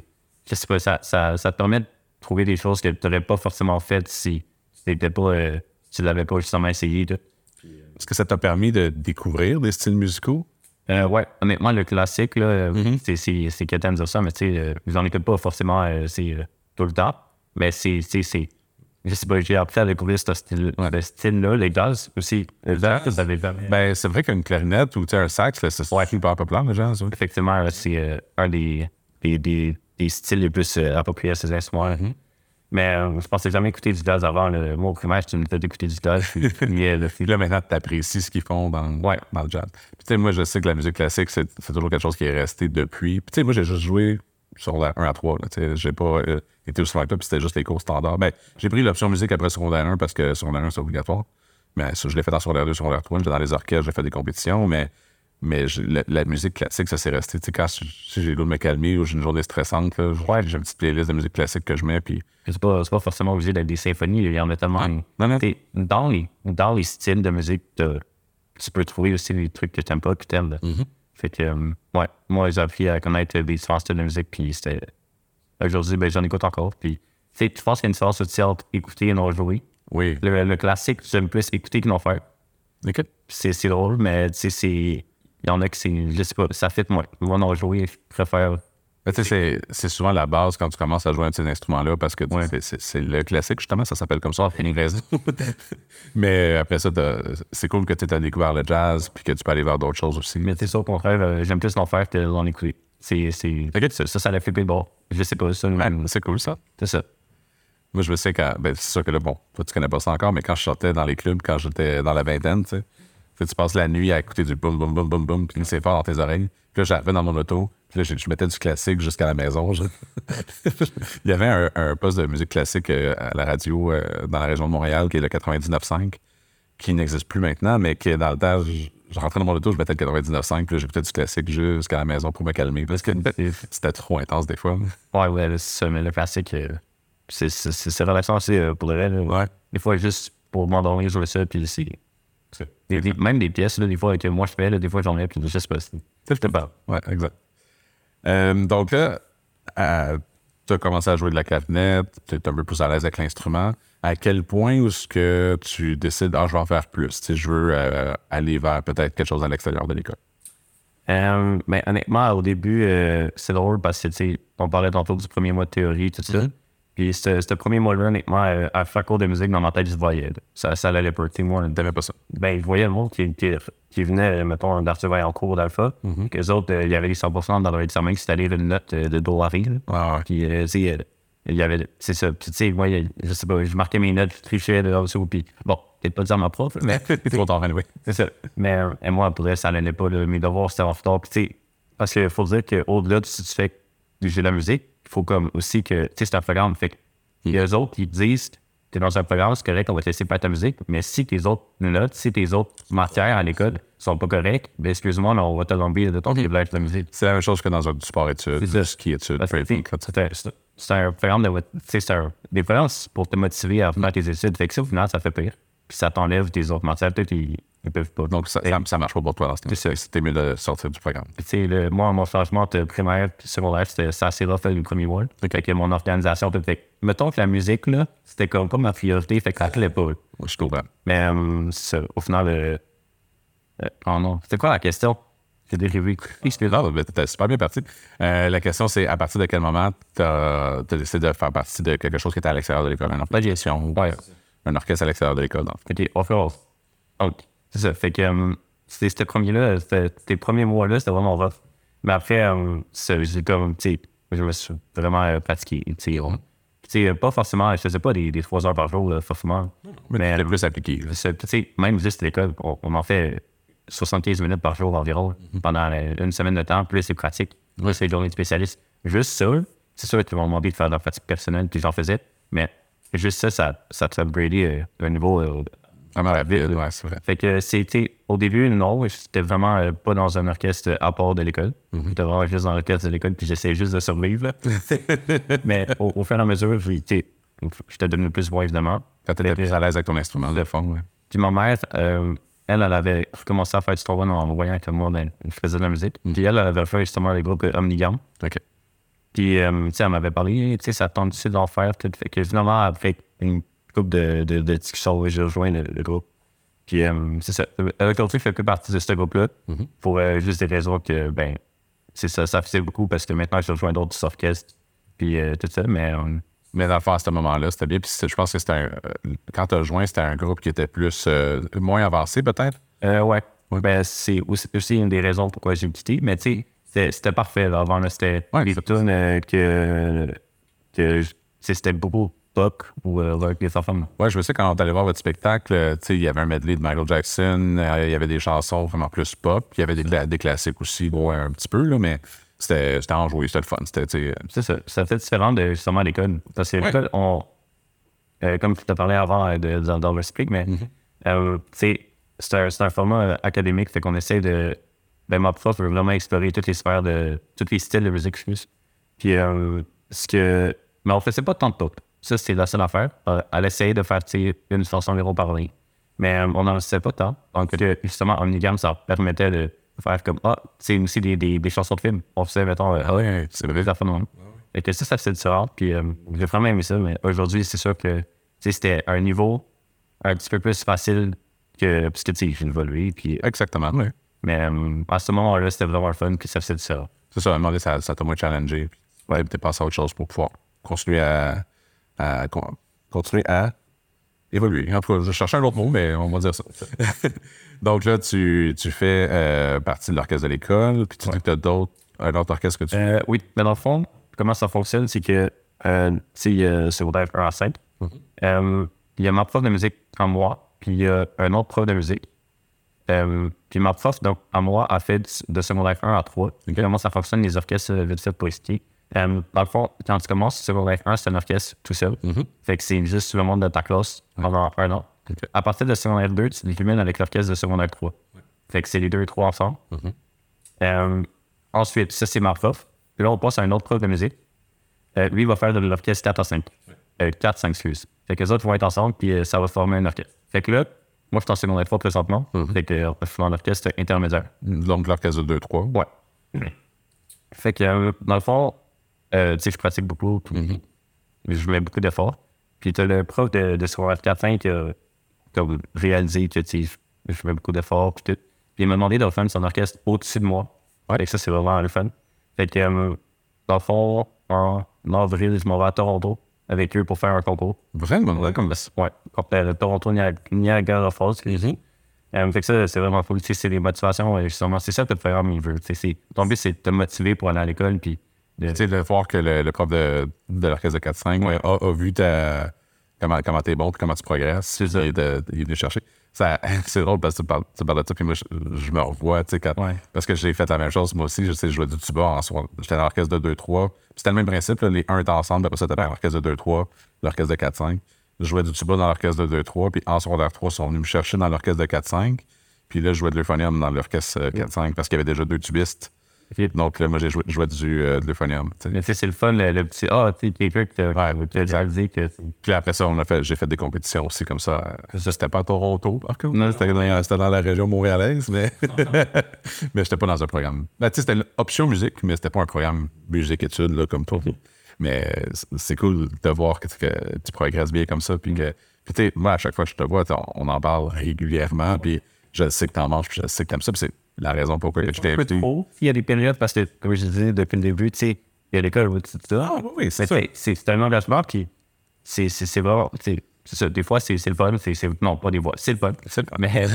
B: je sais pas, ça, ça, ça te permet de trouver des choses que tu n'aurais pas forcément faites si pas, euh, tu l'avais pas justement essayé, là.
A: Est-ce que ça t'a permis de découvrir des styles musicaux?
B: Euh, ouais, honnêtement, le classique, là, euh, c'est, c'est, c'est qu'à de dire ça, mais tu sais, euh, j'en écoute pas forcément euh, c'est, tout le temps, mais c'est, c'est, c'est, je sais pas, j'ai appris à découvrir ce style, ce style-là, les jazz aussi. Le jazz, vous avez.
A: Ben, c'est vrai qu'une clarinette ou un sax, là, c'est super populaire, les gens. ça.
B: Effectivement, là, c'est euh, un des, des, des, des styles les plus euh, appropriés à ces instruments.
A: Mm-hmm.
B: Mais euh, je pensais jamais écouter du jazz avant. Moi, au primaire, je me disais d'écouter du jazz. Puis, puis, le-
A: Puis là, maintenant, tu apprécies ce qu'ils font dans,
B: Ouais.
A: dans le jazz. Puis, tu sais, moi, je sais que la musique classique, c'est toujours quelque chose qui est resté depuis. Puis, tu sais, moi, j'ai juste joué sur la 1 à 3. Là, tu sais, j'ai pas euh, été aussi que toi, puis c'était juste les cours standards. Ben, j'ai pris l'option musique après secondaire 1 parce que secondaire 1, c'est obligatoire. Mais ça, je l'ai fait en secondaire 2, secondaire 3. J'étais dans les orchestres, j'ai fait des compétitions, mais, mais je- la, la musique classique, ça s'est resté. Tu sais, quand j'ai le goût de me calmer ou j'ai une journée stressante, là, je-
B: Ouais.
A: j'ai une petite playlist de musique classique que je mets, puis
B: c'est pas, pas forcément obligé d'être des symphonies. Il y en a tellement.
A: non, non.
B: T'sais, Dans, les, dans les styles de musique, tu peux trouver aussi des trucs que t'aimes pas, que t'aimes.
A: Mm-hmm.
B: Fait que, euh, ouais, moi, j'ai appris à connaître des différents styles de musique, puis c'était. Aujourd'hui, ben, j'en écoute encore. Puis, tu sais, tu penses qu'il y a une différence aussi entre écouter et non jouer?
A: oui.
B: Le, le classique, j'aime plus écouter que non faire. C'est drôle, mais tu sais, c'est. Il y en a que c'est. Je sais pas, ça fait moi. Moi, non jouer, je préfère.
A: Tu sais, c'est c'est souvent la base quand tu commences à jouer un de ces instruments-là parce que c'est- le classique, justement, ça s'appelle comme ça. Mais après ça, c'est cool que tu aies découvert le jazz puis que tu peux aller vers d'autres choses aussi.
B: Mais c'est ça, au contraire, euh, j'aime plus non faire que l'en écouter. C'est. c'est- Ça, ça, ça l'a flippé bord. Je sais pas, ça.
A: Ouais, c'est cool ça.
B: C'est ça.
A: Moi, je me sais quand. Ben, c'est sûr que là, bon, toi, tu connais pas ça encore, mais quand je sortais dans les clubs, quand j'étais dans la vingtaine, tu sais, tu passes la nuit à écouter du boum, boum, boum, boum, boum, puis c'est fort dans tes oreilles. Puis là, j'arrivais dans mon auto, puis là, je, je mettais du classique jusqu'à la maison. je- Il y avait un, un poste de musique classique euh, à la radio euh, dans la région de Montréal qui est le 99.5, qui n'existe plus maintenant, mais qui, dans le temps, je, je rentrais dans mon auto, je mettais le 99.5, puis là, j'écoutais du classique jusqu'à la maison pour me calmer. Parce que c'était trop intense des fois.
B: Ouais, ouais, là, c'est ça. Mais le classique, euh, c'est relaxant aussi pour le vrai.
A: Ouais.
B: Des fois, juste pour m'endormir, je jouer ça, puis c'est. Des- des- même des pièces, là, des fois, que moi je fais, là, des fois j'en ai, puis je sais pas. c'est-
A: C'était pas. Ouais, exact. Euh, donc là, tu as commencé à jouer de la clarinette, tu es un peu plus à l'aise avec l'instrument. À quel point est-ce que tu décides, ah, je vais en faire plus? Tu je veux euh, aller vers peut-être quelque chose à l'extérieur de l'école?
B: Euh, ben, honnêtement, au début, c'est drôle parce que, tu sais, on parlait tantôt du premier mois de théorie, tout ça. Puis, ce, premier mois-là, honnêtement, euh, à faire cours de musique, dans ma tête, je voyais. là. Ça, ça allait pas. Moi,
A: T'aimais pas ça?
B: ben, je voyais le monde qui, qui, qui venait, euh, mettons, d'Arthur en cours d'alpha. Qu'eux autres, euh, il y avait les 100% dans leur examen qui s'était une note euh, de Do à ré, là.
A: Ah, ouais.
B: Puis, euh, tu sais, il y avait. C'est ça. Puis, tu sais, moi, je sais pas, je marquais mes notes, je trichais de là aussi. Puis, bon, peut-être pas dire à ma prof, mais.
A: trop tard, anyway.
B: C'est ça. Mais et moi, pour vrai, ça n'allait pas. là. Mes devoirs, c'était en retard. Puis, tu sais, parce qu'il faut dire qu'au-delà de si tu fais de la musique, faut comme aussi que, tu sais, c'est un programme. Fait que les autres, ils disent, t'es dans un programme, c'est correct, on va te laisser faire ta musique. Mais si tes autres notes, si tes autres matières à l'école sont pas correctes, ben excuse-moi, on va te tomber de ton privilège de la musique.
A: C'est la même chose que dans un du sport études,
B: C'est ça.
A: ski études,
B: c'est un programme de. Tu sais, c'est un- des programmes c'est pour te motiver à faire tes études. Fait que ça, au final, ça fait pire. Puis ça t'enlève tes autres matières. Peut-être ils, peuvent pas.
A: Donc, ça, ça, marche pas pour toi
B: C'est
A: C'était mieux de sortir du programme.
B: Puis, tu sais, le- moi, mon changement de primaire puis secondaire, c'était c'est assez rough le premier mois. Fait que mon organisation, fait. Mettons que la musique, là, c'était comme pas ma priorité, fait que ça pas.
A: Je comprends.
B: Mais euh, c'est au final, euh, euh, oh non, c'était quoi la question? J'ai dérivé.
A: Non, mais t'es super bien parti. Euh, la question, c'est à partir de quel moment tu as, décidé de faire partie de quelque chose qui était à l'extérieur de l'école, une organisation ou
B: Ouais.
A: un orchestre à l'extérieur de l'école.
B: OK, overall. Donc, c'est ça. Fait que euh, c'était ce premier-là, tes premiers mois-là, c'était vraiment rough. Mais après, euh, c'est- j'ai comme, tu sais, je me suis vraiment euh, pratiqué. Tu sais, on- tu sais, pas forcément, je faisais pas des, des trois heures par jour, là, forcément.
A: Mais
B: Mais
A: plus appliqué. là.
B: c'est- tu sais, même juste à l'école, on, on en fait 75 minutes par jour environ pendant euh, une semaine de temps. Plus c'est pratique, plus c'est journée de spécialiste. Juste ça, c'est sûr qu'ils m'ont demandé de faire de la pratique personnelle, puis j'en faisais. Mais juste ça, ça, ça te upgradé euh, un niveau. euh,
A: Ouais, c'est vrai.
B: fait que c'était au début, non, j'étais vraiment euh, pas dans un orchestre à part de l'école. J'étais vraiment juste dans l'orchestre de l'école, puis j'essayais juste de survivre. Mais au, au fur et à mesure, j'étais devenu plus bon, évidemment.
A: Quand t'étais plus à l'aise avec ton instrument de fond, ouais.
B: Puis ma mère, euh, elle, elle avait commencé à faire du trombone en voyant que moi, ben, je faisais de la musique. Puis elle, elle avait fait justement le groupe Omnigam.
A: OK.
B: Puis, euh, tu sais, elle m'avait parlé, tu sais, ça tente de d'en faire. Tout. Fait que finalement, après une couple de, de, de discussions, j'ai rejoint le, le groupe. Puis, euh, c'est ça. Aujourd'hui, je fais plus partie de ce groupe-là pour euh, juste des raisons que, ben, c'est ça, ça faisait beaucoup parce que maintenant, je rejoins d'autres orchestres. Puis, euh, tout ça, mais. euh,
A: Mais dans le fond, à ce moment-là, c'était bien. Puis je pense que c'était un. euh, Quand tu as joint, c'était un groupe qui était plus. euh, moins avancé, peut-être?
B: Euh, ouais. Ben, c'est aussi, aussi une des raisons pourquoi j'ai quitté. Mais tu sais, c'était- parfait. Là. Avant, là, c'était
A: Ouais,
B: tunes euh, que, que c'était beaucoup pop ou euh, rock, les enfants.
A: Ouais, je me sais quand on voir votre spectacle, euh, tu sais, il y avait un medley de Michael Jackson, euh, il y avait des chansons vraiment plus pop, il y avait des, cla- des classiques aussi, bon, un petit peu, là, mais c'était enjoué, c'était le fun. C'était,
B: C'est ça. Ça fait différent de justement l'école. Parce que l'école, on. euh, comme tu t'as parlé avant euh, de, dans, dans le speak, mais tu sais, c'est un, un format académique, fait qu'on essaie de. Ben, ma prof veut vraiment explorer toutes les sphères de. tous les styles de musique. Puis, ce que. Mais on faisait pas tant de pop. Ça, c'est la seule affaire. Euh, elle essayait de faire, une chanson environ par année. Mais euh, on n'en faisait pas tant. Donc, euh, justement, Omnigam, ça permettait de faire comme. Ah, c'est aussi des, des, des chansons de films. On faisait, mettons,
A: ah ouais, c'est
B: de même. Fait que ça, ça faisait différent. Puis euh, j'ai vraiment aimé ça. Mais aujourd'hui, c'est sûr que c'était un niveau un petit peu plus facile que. Parce que tu sais, j'ai évolué. Puis,
A: Exactement, ouais.
B: mais euh, à ce moment-là, c'était vraiment le fun. Puis ça faisait différent.
A: C'est ça, à un moment donné, ça t'a moins challengé. Puis, ouais, t'es passé à autre chose pour pouvoir continuer à, à- con- continuer à évoluer. En tout cas, je cherchais un autre mot, mais on va dire ça. Donc là, tu, tu fais euh, partie de l'orchestre de l'école, puis tu dis que tu as d'autres, un autre orchestre que tu
B: Euh, oui, mais dans le fond, comment ça fonctionne, c'est que euh, tu sais, il y a secondaire 1 à 5. Euh, il y a ma prof de musique en moi, puis il y a un autre prof de musique. Euh, puis ma prof, donc, à moi, a fait de- secondaire 1 à 3. Comment ça fonctionne, les orchestres euh, vite fait pour expliquer? Euh, dans le fond, quand tu commences secondaire 1, c'est un orchestre tout seul. Fait que c'est juste le monde de ta classe pendant un an. À partir de secondaire 2, tu t'illumines avec l'orchestre de secondaire 3. Fait que c'est les deux et trois ensemble. Euh, ensuite, ça, c'est ma prof. Puis là, on passe à un autre prof de musique. Euh, lui, il va faire de l'orchestre 4 à 5. Euh, 4, 5, excuse. Fait que les autres vont être ensemble, puis ça va former un orchestre. Fait que là, moi, je suis en secondaire 3 présentement. Fait que je suis dans l'orchestre intermédiaire.
A: Donc l'orchestre de 2-3.
B: Ouais. Fait que, dans le fond, euh, tu sais, je pratique beaucoup, puis je mets beaucoup d'efforts. Puis tu as le prof de, de secondaire 4-5 qui a comme réalisé que, tu sais, je je mets beaucoup d'efforts, puis tout. Puis il m'a demandé de faire son orchestre au-dessus de moi.
A: Ouais.
B: Fait que ça, c'est vraiment le fun. Fait que, euh, dans le fond, en avril, je m'en vais à Toronto avec eux pour faire un concours.
A: Vraiment, ouais, comme
B: Ouais, contre Toronto Niag- Niagara Falls, j'ai dit. Euh, fait que ça, c'est vraiment cool. C'est les motivations, justement. C'est ça que le programme, il veut. Ton but, c'est de te motiver pour aller à l'école, puis de-
A: Tu sais, de voir que le, le prof de, de l'orchestre de 4-5 ouais, a, a vu ta, comment, comment t'es bon, puis comment tu progresses.
B: C'est ça.
A: De, il est venu chercher. C'est drôle parce que tu parles, tu parles de ça, puis moi, je, je me revois, tu sais, quand-
B: Ouais.
A: parce que j'ai fait la même chose. Moi aussi, je sais, je jouais du tuba en soir. J'étais dans l'orchestre de 2-3. Puis C'était le même principe, là, les 1 étaient ensemble, après ça, t'avais l'orchestre de 2-3, l'orchestre de 4-5. Je jouais du tuba dans l'orchestre de 2-3, puis en secondaire 3, ils sont venus me chercher dans l'orchestre de 4-5. Puis là, je jouais de l'euphonium dans l'orchestre euh, 4-5 parce qu'il y avait déjà deux tubistes. Donc, là, moi, j'ai joué, du, euh, de l'euphonium.
B: Mais tu sais, c'est le fun, le, le petit Ah, tu sais, quelqu'un qui t'a réalisé que.
A: Puis après ça, on a fait, j'ai fait des compétitions aussi comme ça. Ça, c'était pas à Toronto, par contre?
B: Non.
A: C'était dans, c'était dans la région montréalaise, mais, mais j'étais pas dans un programme. Ben, tu sais, c'était une option musique, mais c'était pas un programme musique-études, là, comme toi. Mais c'est- cool de voir que, que tu progresses bien comme ça. Puis que, puis tu sais, moi, à chaque fois que je te vois, on en parle régulièrement. Puis je sais que t'en manges, puis je sais que t'aimes ça. Puis c'est la raison pourquoi je t'ai
B: un peu
A: invité.
B: trop. Il y a des périodes, parce que, comme je disais depuis le début, tu sais, il y a l'école où tu te dis, ah,
A: oui, c'est
B: c'est- un engagement qui, c'est c'est- vraiment, ça, des fois, c'est le fun, c'est non, pas des fois, c'est le fun.
A: C'est le fun.
B: Mais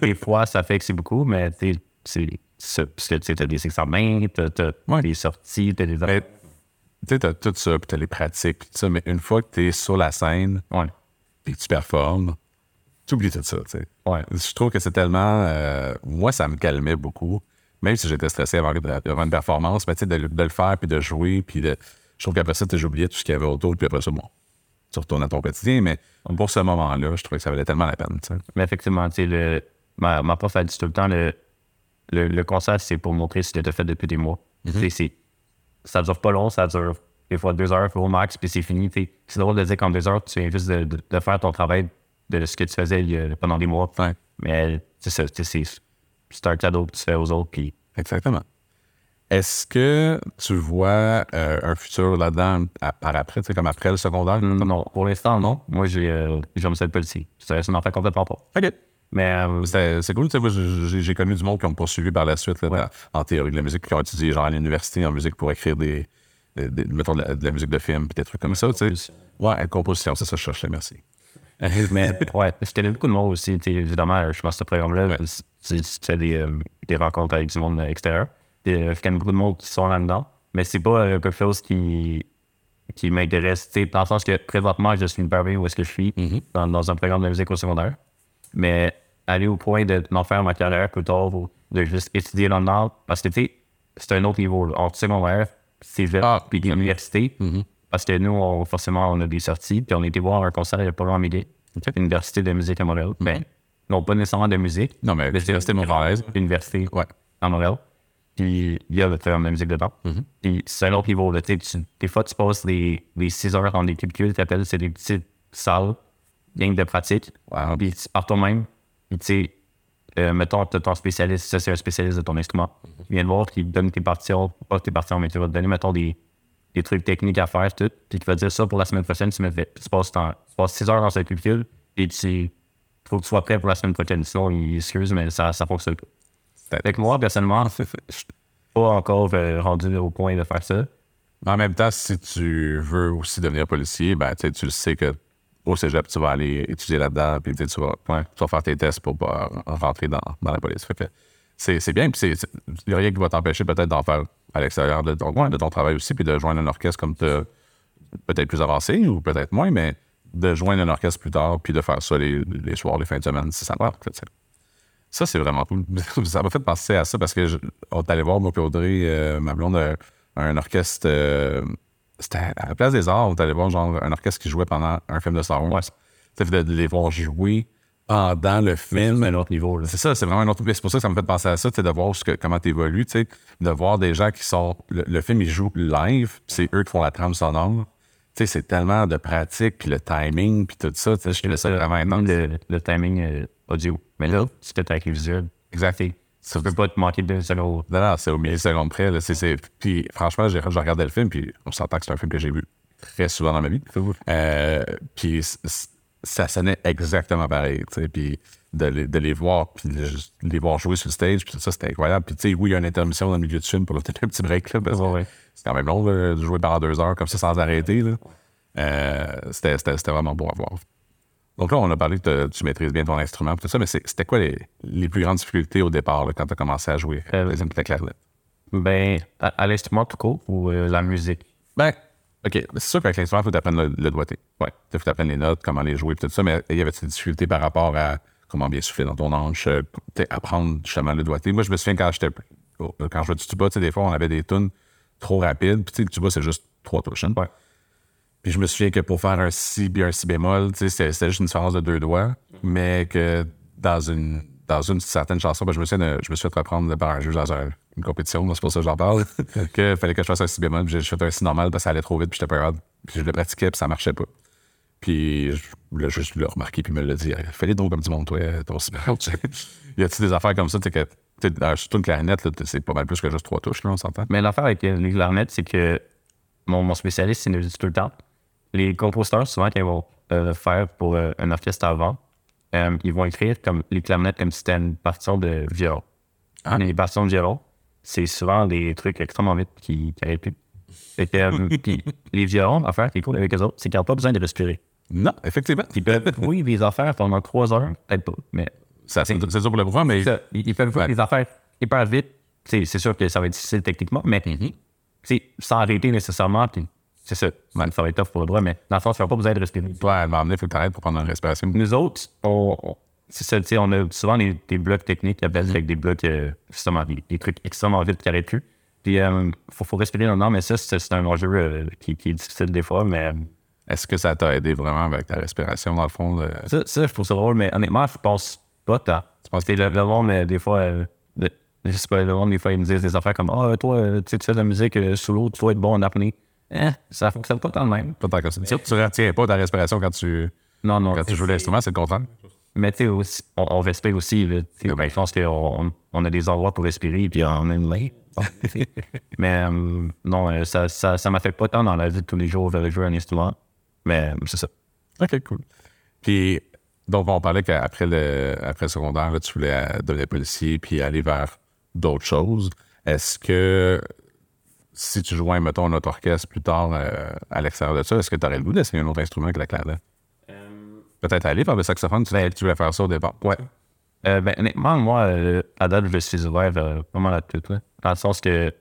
B: des fois, ça fait que c'est beaucoup, mais tu sais, c'est ça, parce que tu t'as des examens, t'as
A: Ouais.
B: des sorties, t'as des...
A: Mais, tu sais, t'as tout ça, puis t'as les pratiques, puis ça. Mais une fois que t'es sur la scène,
B: Ouais,
A: puis que tu performes, tu oublies tout ça, tu sais.
B: ouais.
A: Je trouve que c'est tellement. euh, moi, ça me calmait beaucoup. Même si j'étais stressé avant, avant une performance, mais tu sais, de, le- de le faire, puis de jouer, puis de. Je trouve qu'après ça, j'oubliais tout ce qu'il y avait autour, puis après ça, bon, tu retournes à ton quotidien, mais pour ce moment-là, je trouvais que ça valait tellement la peine.
B: Mais effectivement, tu sais, le, ma, ma prof a dit tout le temps, le, le, le concert, c'est pour montrer ce que tu as fait depuis des mois. Sais, c'est- ça dure pas long, ça dure des fois deux heures au max, puis c'est fini. C'est drôle de dire qu'en deux heures, tu viens juste de, de- de faire ton travail de ce que tu faisais pendant des mois.
A: Ouais.
B: Mais c'est ça, c'est un cadeau que tu fais aux autres, puis
A: Exactement. Est-ce que tu vois euh, un futur là-dedans par après, comme après le secondaire?
B: non, pour l'instant, non. Moi, j'ai euh, j'aime le policier. Ça, ça m'en fait complètement pas.
A: OK.
B: Mais euh,
A: C'est cool, tu sais, j'ai connu du monde qui ont poursuivi par la suite là, en théorie de la musique, qui ont étudié genre à l'université en musique pour écrire des, des- des- mettons, de la, de la musique de film, puis des trucs comme ça, tu sais. Ouais, composition, c'est ça je cherchais, merci.
B: Mais ouais, je connais beaucoup de monde aussi. Évidemment, je suis dans ce programme-là.
A: Ouais.
B: Fais des, euh, des rencontres avec du monde extérieur. Et, euh, je connais beaucoup de monde qui sont là-dedans. Mais c'est pas euh, quelque chose qui, qui m'intéresse. tu sais, Dans le sens que présentement, je suis une bien où est-ce que je suis, dans, dans un programme de musique au secondaire. Mais aller au point de d'en faire ma carrière plus tard ou de juste étudier là-dedans, parce que tu sais, c'est un autre niveau. Là. Entre secondaire, cégep,
A: Ah,
B: puis université. Parce que nous, on- forcément, on a des sorties, puis on a été voir un concert à programme MIDI, l'Université de musique à Montréal. Ben, non, pas nécessairement de musique,
A: Non, mais l'Université montréalaise.
B: l'Université
A: Ouais.
B: à Montréal. Puis il y a le programme de musique dedans. Puis c'est un autre niveau. Tu des fois, tu passes les, les 6 heures dans des cubicules, tu appelles, c'est des petites salles, que de pratique.
A: Wow.
B: Puis tu- par toi-même, puis tu sais, euh, mettons, tu ton spécialiste, ça c'est un spécialiste de ton instrument. Il vient te voir, il te donne tes partitions, pas tes partitions, mais tu vas te donner, mettons, des, des trucs techniques à faire, tout. Puis il va dire ça pour la semaine prochaine, tu me fais. Puis tu passes, ton- tu passes 6 heures dans ce cubicule, et tu faut que tu sois prêt pour la semaine prochaine. Sinon, il excuse, mais ça, ça fonctionne pas. Avec moi, personnellement, je suis pas encore euh, rendu au point de faire ça.
A: En même temps, si tu veux aussi devenir policier, ben, tu le sais que au cégep, tu vas aller étudier là-dedans, puis tu vas, ouais, tu vas faire tes tests pour pouvoir rentrer dans, dans la police. Fait que c'est bien, puis il n'y a rien qui va t'empêcher peut-être d'en faire à l'extérieur de ton, de ton travail aussi, puis de joindre un orchestre comme tu peut-être plus avancé ou peut-être moins, mais de joindre un orchestre plus tard, puis de faire ça les, soirs, les fins de semaine, si ça sais. Ça, c'est vraiment cool. ça m'a fait penser à ça parce que je- on allé voir, moi et Audrey, euh, ma blonde, un, un orchestre. euh, c'était à la place des arts, on est allé voir genre un orchestre qui jouait pendant un film de Star Wars. De les voir jouer pendant le film.
B: C'est un autre niveau. Là.
A: C'est ça, c'est vraiment un autre. C'est pour ça que ça me fait penser à ça, tu sais, de voir ce que- comment tu évolues, tu sais, de voir des gens qui sont. Le, le film, ils jouent live, puis c'est eux qui font la trame sonore. Tu sais, c'est tellement de pratique, puis le timing, puis tout ça. Tu sais, je trouvais ça vraiment intense.
B: le, le timing euh, audio. Mais là, c'est peut-être avec les visuels.
A: Exact.
B: Ça peut pas te manquer de secondes.
A: Non, non, c'est au milliseconde près. Là. C'est, c'est- Puis franchement, j'ai, je regardais le film, puis on s'entend que c'est un film que j'ai vu très souvent dans ma vie. Euh, puis ça sonnait exactement pareil. tu sais. Puis de les, de les voir, puis de les voir jouer sur le stage, puis tout ça, c'était incroyable. Puis tu sais, oui, il y a une intermission dans le milieu du film pour donner un petit break. Là, parce que
B: Ouais, ouais.
A: C'est quand même long là, de jouer pendant deux heures comme ça sans arrêter. Là. Euh, c'était, vraiment beau à voir. Donc là, on a parlé que tu maîtrises bien ton instrument, tout ça, mais c'était quoi les, les plus grandes difficultés au départ là, quand tu as commencé à jouer
B: Euh,
A: les la clarinette?
B: Ben, à, à l'instrument tout court ou euh, la musique?
A: Ben, OK. C'est sûr qu'avec l'instrument, il faut t'apprendre le, le doigté. Ouais. Il faut t'apprendre les notes, comment les jouer, tout ça, mais il y avait des difficultés par rapport à comment bien souffler dans ton hanche, euh, apprendre justement le doigté? Moi, je me souviens quand j'étais oh, quand je jouais du tuba, tu sais, des fois, on avait des tunes trop rapides, puis tu sais, le tuba, c'est juste trois touches. hein.
B: Ouais.
A: Puis je me souviens que pour faire un si puis un si bémol, tu sais, c'était c'était juste une différence de deux doigts, mais que dans une dans une certaine chanson, ben, je me souviens, de- je me suis fait reprendre par un juge dans un, une compétition, c'est pour ça que j'en parle, que fallait que je fasse un si bémol, puis j'ai fait un si normal parce que ça allait trop vite, puis j'étais pas capable. Puis je le pratiquais, puis ça marchait pas. Puis je voulais juste le remarquer, puis il me l'a dit. Fais-les donc comme du monde, toi, ton si bémol. y a-tu des affaires comme ça, tu sais, que t'es- euh, surtout une clarinette, c'est pas mal plus que juste trois touches, là, on s'entend?
B: Mais l'affaire avec euh, les clarinettes, c'est que mon, mon spécialiste, nous dit tout le temps. Les compositeurs, souvent, quand ils vont euh, faire pour euh, un orchestre avant, euh, ils vont écrire comme les clarinettes comme si c'était une partition de violon.
A: Ah.
B: Les partitions de violon, c'est souvent des trucs extrêmement vite qui. Fait que, euh, puis les violons, l'affaire qui est cool avec eux autres, c'est qu'ils n'ont pas besoin de respirer.
A: Non, effectivement.
B: Ils peuvent, oui, les affaires pendant trois heures, peut-être pas, mais
A: C'est ça pour le pouvoir, mais
B: ça, ils, peuvent faire
A: Ouais.
B: des affaires hyper vite. C'est c'est sûr que ça va être difficile techniquement, mais c'est sans arrêter nécessairement. C'est ça. Ouais, ça va être tough pour le droit, mais dans le fond, tu n'as pas besoin de respirer.
A: toi, elle m'a emmené, il faut que t'arrêtes pour prendre une respiration.
B: Nous autres, on- c'est ça, tu sais, on a souvent des, des blocs techniques qui appellent avec des blocs, euh, justement, des, des trucs extrêmement vite qui n'arrêtent plus. Puis, il faut, faut respirer là-dedans, mais ça, c'est un enjeu euh, qui, qui est difficile des fois, mais euh,
A: Est-ce que ça t'a aidé vraiment avec ta respiration, dans le fond? de-
B: Ça, ça, je trouve ça drôle, mais honnêtement, je pense pas tant. Tu penses que le, le monde, euh, des fois, euh, le- je sais pas, le monde, des fois, ils me disent des affaires comme Ah, toi, euh, tu fais de la musique euh, sous l'eau, tu dois être bon en apnée. Eh, ça fonctionne pas tant de même.
A: Pas tant que ça. Tu tu retiens pas ta respiration quand tu,
B: Non, non.
A: quand tu joues l'instrument, c'est le contraire.
B: Mais tu sais, aussi, on, on respire aussi. là. Ben, je pense qu'on on, a des endroits pour respirer, puis on a une main. mais euh, non, euh, ça ça, ça m'affecte pas tant dans la vie de tous les jours de jouer un instrument. Mais c'est ça.
A: OK, cool. Puis, donc, on parlait qu'après le, après le secondaire, là, tu voulais euh, devenir policier puis aller vers d'autres choses. Est-ce que si tu jouais, mettons, un autre orchestre plus tard euh, à l'extérieur de ça, est-ce que tu aurais le goût d'essayer un autre instrument que la clarinette? Peut-être aller faire le saxophone, tu, tu voulais faire ça au départ. Ouais.
B: Euh, ben, honnêtement, moi, euh, à date, je suis ouvert euh, vraiment à tout. là. Dans le sens que,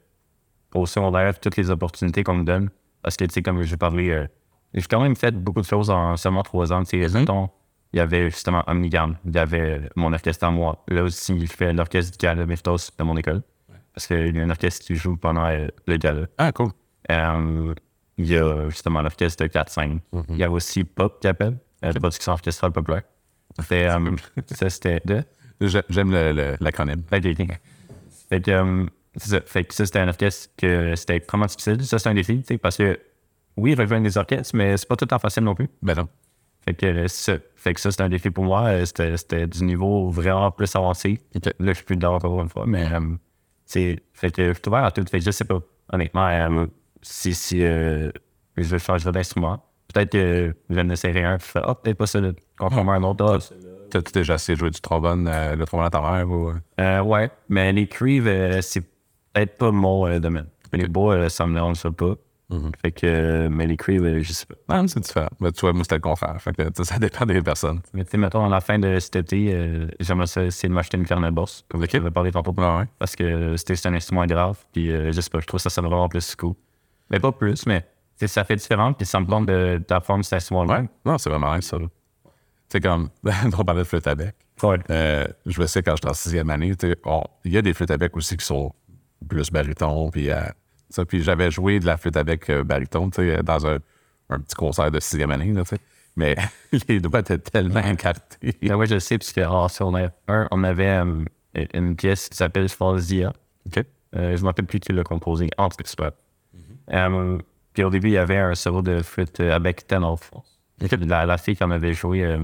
B: au secondaire, toutes les opportunités qu'on me donne, parce que, tu sais, comme j'ai parlé, euh, j'ai quand même fait beaucoup de choses en seulement trois ans. Tu sais, mettons, il y avait justement Omnigam, il y avait mon orchestre à moi. Là aussi, je fais l'orchestre du Gala Miftos de mon école. Parce qu'il y a un orchestre qui joue pendant le Gala.
A: Ah, cool.
B: Il y a justement l'orchestre de 4-5. Il y a aussi Pop qui appelle, la production orchestrale populaire. C'était, euh, ça, c'était de?
A: J'ai- J'aime le- le- l'acronyme.
B: Fait que, fait que, c'est ça. Fait que ça, c'était un orchestre que c'était vraiment difficile. Ça, c'est un défi, parce que oui, rejoindre des orchestres, mais c'est pas tout le temps facile non plus.
A: Ben non.
B: Fait que, euh, c'est ça. Fait que ça, c'était un défi pour moi. C'était, du niveau vraiment plus avancé. Là, je suis plus dedans encore une fois, mais c'est. Fait que je suis ouvert à tout. Fait que je sais pas, honnêtement, si, si euh, je vais changer d'instrument. Peut-être que je vais en essayer un, puis ah, peut-être pas celui-là. Contrairement à un autre.
A: T'as-tu déjà essayé de jouer du trombone, euh, le trombone à ta mère ou. euh?
B: Euh, ouais, mais les euh, c'est peut-être pas mon domaine. Les bois, ça me dérange pas. Fait que, mais les euh, je sais pas.
A: Ah, c'est différent. Mais tu vois, moi, c'était le contraire. Fait que, ça dépend des personnes.
B: Mais tu sais, mettons, à la fin de cet été, euh, j'aimerais ça essayer de m'acheter une clarinette basse, comme je avais parlé tantôt.
A: Ah ouais.
B: Parce que c'était un instrument grave, puis euh, je sais pas, je trouve ça, ça me vraiment plus cool. Mais pas plus, mais ça fait différent, puis ça me tente de- d'apprendre cet instrument-là.
A: Ouais. Non, c'est vraiment nice, ça. sais, comme, on parlait de flûte à bec.
B: Ouais.
A: Euh, je sais, quand j'étais en sixième année, tu sais, on- il y a des flûtes à bec aussi qui sont plus baryton. Puis, euh, ça, puis j'avais joué de la flûte à bec euh, baryton, tu sais, dans un, un petit concert de sixième année, là, tu sais. Mais les doigts étaient tellement écartés.
B: Ben ouais, je sais, parce qu'en secondaire 1, on avait euh, une pièce qui s'appelle Falsia.
A: OK?
B: Je ne m'appelle plus qui l'a composé, entre experts. Euh, puis au début, il y avait un solo de flûte euh, avec ténor. La, la fille qui en avait joué, euh,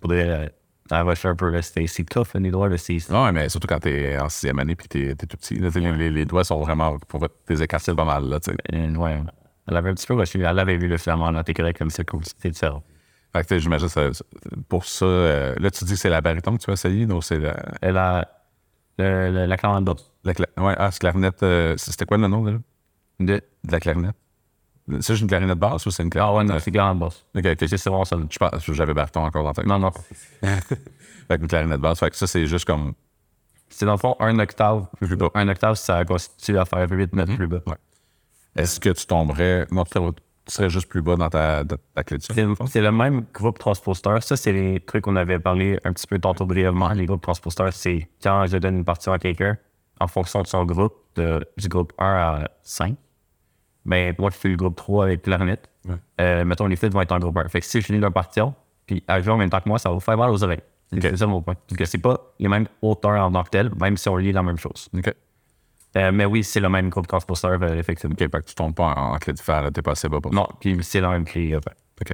B: pour dire, euh, elle rushait un peu, c'est tough, les doigts, là, c'est...
A: Ouais, mais surtout quand t'es en sixième année puis t'es, t'es tout petit. là, les, les doigts sont vraiment. Pour tes écartés pas mal, là, tu sais.
B: Euh, ouais, elle avait un petit peu rushé, elle avait vu le flamand, là, t'es correct, comme c'est cool, c'était différent.
A: Fait que, tu sais, j'imagine, ça- ça- pour ça, euh, là, tu dis que c'est la baryton que tu vas essayer, donc c'est la.
B: Elle a le, le- la clarinette
A: la cla- ouais, ah, c'est clarinette. euh, c'était quoi le nom, là?
B: De...
A: De la clarinette? C'est juste une clarinette basse ou c'est une clarinette?
B: Ah ouais, non, c'est clarinette basse.
A: Ok, ok.
B: C'est c'est vraiment ça.
A: Je pense j'avais baryton encore dans la tête.
B: Non, non.
A: Fait qu'une clarinette basse. Fait que ça, c'est juste comme.
B: C'est dans le fond un octave.
A: Plus bas.
B: Un octave, ça constitue à faire 8 mètres plus bas.
A: Ouais. Est-ce que tu tomberais. Non, tu serais, tu serais juste plus bas dans ta, ta clé de son?
B: C'est c'est le même groupe transposteur. Ça, c'est les trucs qu'on avait parlé un petit peu tantôt brièvement. Les groupes transposteurs, c'est quand je donne une partition à quelqu'un, en fonction de son groupe, de- du groupe 1 à 5, ben, moi, je fais le groupe 3 avec clarinette.
A: Ouais.
B: Euh, mettons, les flûtes vont être en groupe 1. Fait que si je finis leur partition, puis à jouer en même temps que moi, ça va vous faire mal aux oreilles. C'est c'est ça mon point. Parce que c'est pas les mêmes hauteurs en tant que tel, même si on lit la même chose.
A: OK.
B: Euh, mais oui, c'est le même groupe transporteur, euh, effectivement.
A: OK, fait que tu tombes pas en, en clé de fer, t'es pas assez bas pour.
B: Non, puis c'est la même clé. euh.
A: OK.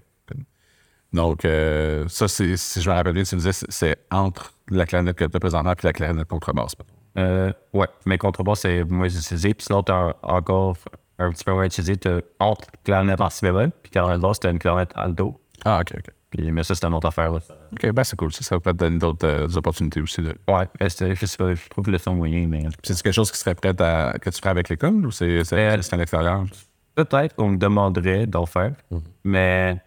A: Donc, euh, ça, c'est, si je me rappelle bien, tu me disais, c'est- c'est entre la clarinette que tu as présentement et la clarinette contrebasse.
B: Euh, ouais, mais contrebasse, c'est moins utilisé. Puis sinon, t'as encore un petit peu moins utilisé. T'as entre clarinette en si bémol, puis clarinette basse, t'as une clarinette alto.
A: Ah, OK, OK.
B: Puis, mais ça, c'est une autre affaire. Là.
A: OK, ben c'est cool. Ça, ça peut te donner d'autres euh, opportunités aussi. De...
B: Ouais, c'est- je sais pas, je trouve le son moyen, mais
A: C'est quelque chose qui serait prêt à, que tu ferais avec l'école ou c'est, c'est,
B: Euh,
A: à l'extérieur?
B: peut-être qu'on me demanderait d'en faire, mais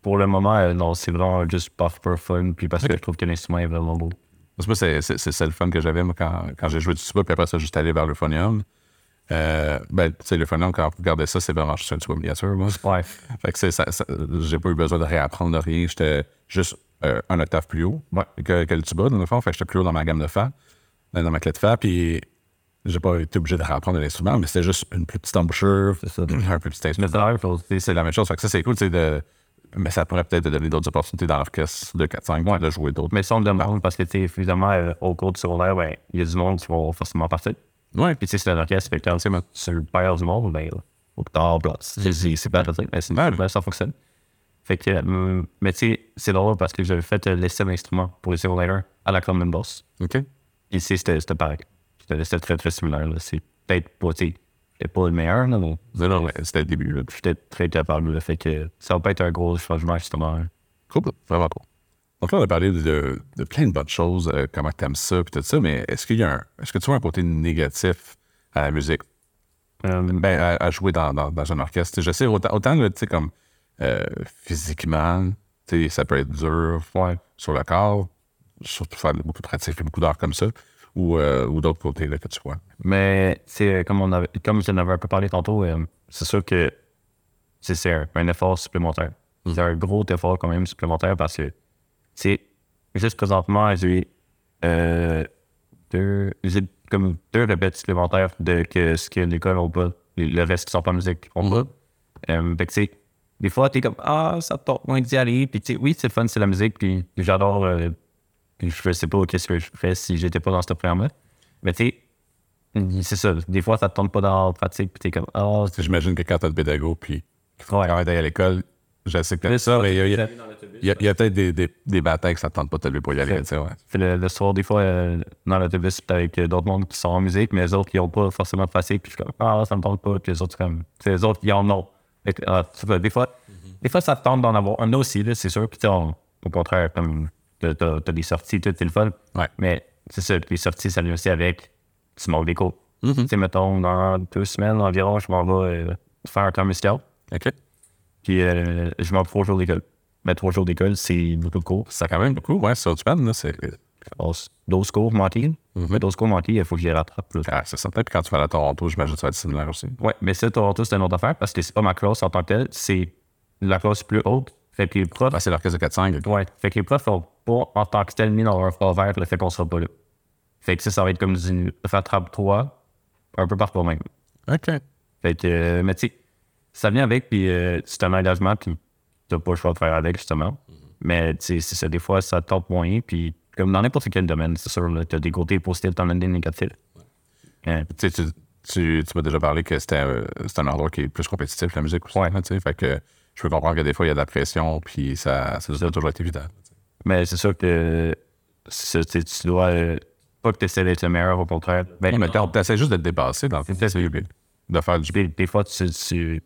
B: pour le moment, euh, non, c'est vraiment juste pas for fun, puis parce que je trouve que l'instrument est vraiment beau.
A: Parce que moi, c'est, c'est, le fun que j'avais moi, quand, quand j'ai joué du tuba, puis après ça, juste allé vers le phonium. Euh, ben, tu sais, le phonium, quand vous regardez ça, c'est vraiment juste un tuba miniature, moi.
B: Ouais.
A: Fait que c'est, ça, ça- j'ai pas eu besoin de réapprendre de rien. J'étais juste euh, un octave plus haut
B: Ouais.
A: que, que le tuba, dans le fond. Fait que j'étais plus haut dans ma gamme de fa, dans ma clé de fa, puis j'ai pas été obligé de réapprendre l'instrument, mais c'était juste une plus petite embouchure,
B: ça.
A: un plus petit instrument.
B: C'est la même chose.
A: Fait que ça, c'est cool, de... Mais ça pourrait peut-être te donner d'autres opportunités dans l'orchestre de 4-5 de jouer d'autres.
B: Mais ça, on me demande parce que, tu évidemment, euh, au cours du secondaire, ben, il y a du monde qui vont forcément partir.
A: Ouais,
B: Puis, tu sais, c'est un orchestre, fait que tu c'est le père du monde, ben, là, au tard, blah, c'est pas dire, mais c'est
A: Ouais.
B: ben, ça fonctionne. Fait que, euh, mais tu sais, c'est drôle parce que j'avais fait euh, l'essai d'instrument pour le secondaire à la Common Boss.
A: OK.
B: Ici, c'était pareil. C'était très, très similaire. C'est peut-être pas, tu pas le meilleur, là, mais
A: Non, non, ouais, c'était le début. Là.
B: j'étais très capable. là. Fait que ça va pas être un gros changement, justement.
A: Cool, vraiment cool. Donc là, on a parlé de, de plein de bonnes choses, euh, comment tu aimes ça, puis tout ça, mais est-ce qu'il y a un, est-ce que tu vois un côté négatif à la musique?
B: Euh,
A: Ben, à, à jouer dans, dans, dans un orchestre. Je sais, autant, autant tu sais, comme euh, physiquement, tu sais, ça peut être dur
B: ouais.
A: sur le corps, surtout faire beaucoup de pratiques, beaucoup d'heures comme ça, ou, euh, ou d'autres côtés là, que tu vois.
B: Mais c'est comme on avait, comme je n'avais un peu parlé tantôt, c'est sûr que c'est un, un effort supplémentaire. C'est un gros effort quand même supplémentaire parce que c'est juste présentement j'ai euh, deux j'ai comme deux répètes supplémentaires de que ce que l'école n'a pas, le reste qui sont pas en musique ont pas. Euh, fait que c'est des fois t'es comme ah ça te tente moins d'y aller puis tu sais oui c'est le fun c'est la musique puis j'adore euh, je sais pas qu'est-ce que je ferais si j'étais pas dans ce programme là mais tu sais c'est ça. Des fois, ça te tente pas dans la pratique, puis t'es comme, ah,
A: Tu sais, J'imagine que quand tu as le pédago, puis que
B: Ouais.
A: tu travailles à l'école, je sais que ça, mais il y a, peut-être des, des, des batailles que ça ne te tente pas de te lever pour y aller. ouais.
B: Le, le soir, des fois, euh, dans l'autobus, avec euh, d'autres mondes qui sont en musique, mais les autres qui n'ont pas forcément de pratique, puis je suis comme, ah, ça me tente pas, puis les autres, comme, les autres qui en ont. Que, ah, des fois, des fois, ça te tente d'en avoir. A aussi, là, c'est sûr, puis on- au contraire, comme, t'as, des sorties, tout, c'est le fun.
A: Ouais.
B: Mais c'est ça, les sorties, ça vient aussi avec, tu manques des cours. Tu sais, mettons, dans deux semaines environ, je m'en vais euh, faire un temps musical.
A: OK.
B: Puis euh, je m'en trois jours d'école. Mais trois jours d'école, c'est beaucoup de cours.
A: Ça quand même beaucoup, ouais, sur du pen, là, c'est...
B: Je passe 12 cours mentis. Mais 12 cours mentis, il faut que je les rattrape. là.
A: Ah, c'est certain. Puis quand tu vas à Toronto, j'imagine que ça va être similaire aussi.
B: Ouais, mais ça, Toronto, c'est une autre affaire parce que c'est pas ma classe en tant que telle, c'est la classe plus haute. Fait que les profs,
A: Ah, c'est l'orchestre de 4-5.
B: ouais, fait que les profs sont pas en tant que tel mis dans leur vert le fait qu'on sera pas là. Fait que ça, ça va être comme du rattrape 3 un peu par toi-même.
A: OK.
B: Fait que, euh, mais tu sais, ça vient avec, puis euh, c'est un engagement, puis t'as pas le choix de faire avec, justement. Mais tu sais, des fois, ça tombe moyen, puis comme dans n'importe quel domaine, c'est sûr, t'as des côtés positifs, t'en as des négatifs. Euh,
A: Tu m'as déjà parlé que c'était euh, c'est un endroit qui est plus compétitif, la musique aussi.
B: Ouais.
A: sais, fait que je peux comprendre que des fois, il y a de la pression, puis ça ça doit toujours être évident.
B: mais c'est sûr que tu dois euh, pas que tu essaies d'être le meilleur, au contraire. Ben,
A: mais tu essaies juste de te dépasser, dans le fond, de faire du
B: des, des fois, tu, tu-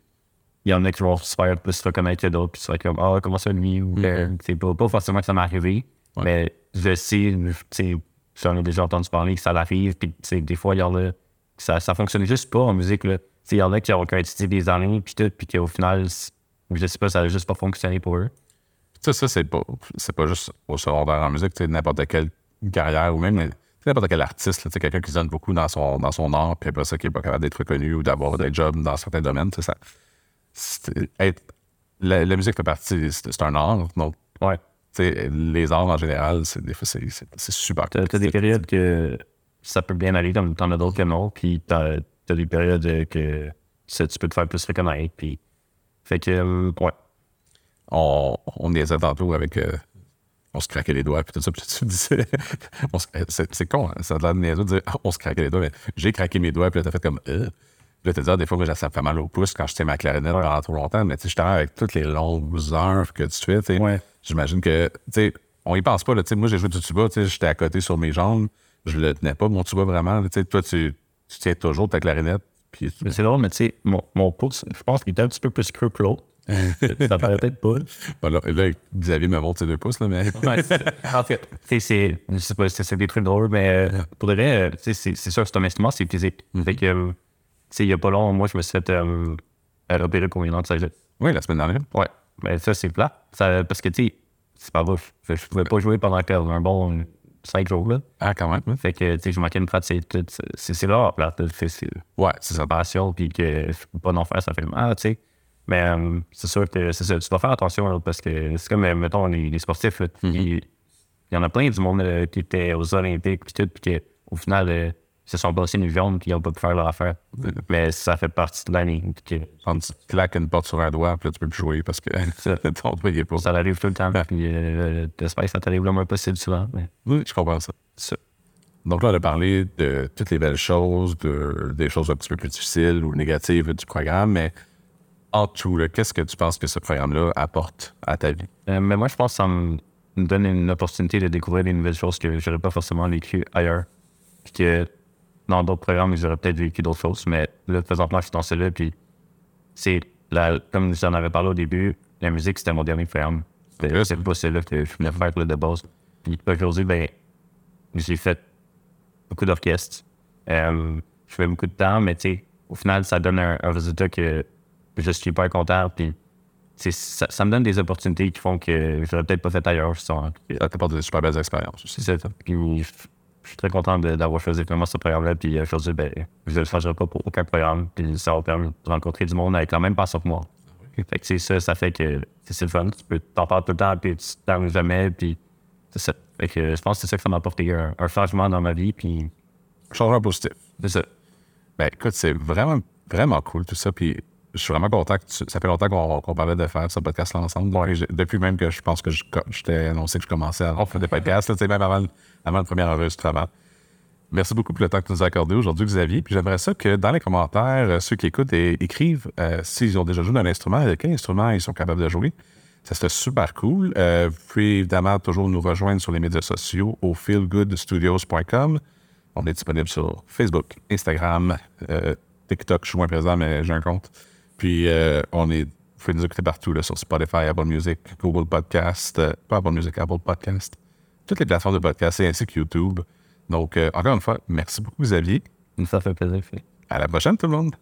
B: il y en a qui vont se faire plus reconnaître que d'autres, puis tu vas comme, ah, comment ça, lui, ou euh, c'est pas, pas forcément que ça m'est arrivé,
A: Ouais.
B: mais je sais, tu sais, j'en ai déjà entendu parler que ça l'arrive, puis tu sais, des fois, il y en a, ça, ça fonctionne juste pas en musique, là. Tu sais, il y en a qui ont, étudié des années, puis tout, puis qu'au final, je sais pas, ça a juste pas fonctionné pour eux.
A: Tu sais, ça, c'est pas, c'est pas juste au secondaire en musique, tu sais, n'importe quelle carrière ou même n'importe quel artiste, là, quelqu'un qui se donne beaucoup dans son, dans son art, puis après ça, qui n'est pas capable d'être reconnu ou d'avoir des jobs dans certains domaines, tu sais, ça. Être- la, la musique fait partie, c'est un art, donc,
B: Ouais.
A: les arts en général, c'est, des fois, c'est, c'est, c'est super.
B: T'as t'as des périodes que ça peut bien aller, comme t'en as d'autres que non, puis t'as as des périodes euh, que ça, tu peux te faire plus reconnaître, puis... Fait que, euh, ouais.
A: on, on niaisait tantôt avec, euh, on se craquait les doigts, puis tout ça. Puis tu disais, se- c'est con, hein, ça a l'air de niaiseux de dire, on se craquait les doigts, mais j'ai craqué mes doigts, puis là, t'as fait comme, euh. Là, t'as dit, ah, des fois, moi, ça me fait mal au pouce quand je tiens ma clarinette pendant trop longtemps, mais tu sais, justement, avec toutes les longues heures que tu fais, tu sais,
B: Ouais.
A: j'imagine que, tu sais, on y pense pas, là, tu sais, moi, j'ai joué du tuba, tu sais, j'étais à côté sur mes jambes, je le tenais pas, mon tuba, vraiment, tu sais, toi, tu, tu tiens toujours ta clarinette, puis tu-
B: Mais c'est drôle, mais tu sais, mon, mon pouce, je pense qu'il était un petit peu plus creux que l'autre. ça paraît peut-être pas.
A: Voilà. Là, Xavier me montre ses deux pouces, là, mais.
B: En fait, tu sais, c'est, je sais pas, c'est c'est des trucs drôles, mais euh, pour de vrai, euh, tu sais, c'est sûr que c'est un instrument, c'est physique. Fait que, euh, sais, il y a pas long, moi, je me suis fait euh, repérer pour une de cégep.
A: oui, la semaine dernière.
B: Ouais. Mais ça, c'est plat. Ça, parce que, tu sais, c'est pas vrai. Je, je pouvais pas jouer pendant un bon 5 jours, là.
A: Ah, quand même.
B: Fait que, tu sais, je manquais une pratique. C'est c'est rare, plat. C'est
A: Ouais, c'est ça.
B: passion, puis que je peux pas en faire, ça fait mal, tu sais. Mais euh, c'est sûr que c'est ça. Tu dois faire attention, là, parce que c'est comme, euh, mettons, les, les sportifs, là,
A: Mhm.
B: il, y en a plein du monde euh, qui étaient aux Olympiques, puis tout, puis qu'au final, se sont passés une viande, puis ils n'ont pas pu faire leur affaire. Mais ça fait partie de l'année. que
A: tu claques une porte sur un doigt, puis là, tu peux plus jouer parce que ton doigt, est pas.
B: Ça arrive tout le temps, puis euh, j'espère que ça t'arrive le moins possible souvent. Mais
A: Oui, je comprends ça.
B: ça.
A: Donc là, on a parlé de toutes les belles choses, de, des choses un petit peu plus difficiles ou négatives du programme, mais en tout, qu'est-ce que tu penses que ce programme-là apporte à ta vie?
B: Euh, mais moi, je pense que ça me donne une opportunité de découvrir des nouvelles choses que j'aurais pas forcément vécues ailleurs. Puis que dans d'autres programmes, j'aurais peut-être vécu d'autres choses. Mais là, présentement, je suis dans celui-là. Puis c'est, la, comme j'en avais parlé au début, la musique, c'était mon dernier programme. C'était
A: Ok.
B: c'est pas celui-là que je voulais faire là, de base. Puis aujourd'hui, ben, j'ai fait beaucoup d'orchestres. Euh, je fais beaucoup de temps, mais tu sais, au final, ça donne un, un résultat que je suis hyper content. Puis ça, ça me donne des opportunités qui font que j'aurais peut-être pas fait ailleurs.
A: Ça t'apporte des super belles expériences.
B: C'est ça. Puis je suis très content d'avoir choisi vraiment ce programme-là. Puis aujourd'hui, ben, je ne le changerai pas pour aucun programme. Puis ça va permettre de rencontrer du monde avec la même passion que moi. Fait que c'est ça, ça fait que c'est le fun. Tu peux t'en parler tout le temps, puis tu t'en jamais. Puis c'est ça. Fait que je pense que c'est ça que ça m'a apporté un, un changement dans ma vie. Puis
A: Changement positif.
B: c'est ça.
A: Ben écoute, c'est vraiment, vraiment cool tout ça. Puis je suis vraiment content que tu- ça fait longtemps qu'on parlait de faire ce podcast-là ensemble. Depuis même que je pense que je, t'ai annoncé que je commençais à faire des podcasts, là, tu sais, même avant, avant le premier enregistrement. Merci beaucoup pour le temps que tu nous as accordé aujourd'hui, Xavier. Puis j'aimerais ça que dans les commentaires, euh, ceux qui écoutent et écrivent euh, s'ils ont déjà joué d'un instrument et de quel instrument ils sont capables de jouer? Ça serait super cool. Euh, vous pouvez évidemment toujours nous rejoindre sur les médias sociaux au feelgoodstudios.com. On est disponible sur Facebook, Instagram, euh, TikTok. Je suis moins présent, mais j'ai un compte. Puis euh, on est, vous pouvez nous écouter partout là, sur Spotify, Apple Music, Google Podcast, euh, pas Apple Music, Apple Podcast, toutes les plateformes de podcast et ainsi que YouTube. Donc, euh, encore une fois, merci beaucoup, Xavier.
B: Ça fait plaisir.
A: À la prochaine, tout le monde.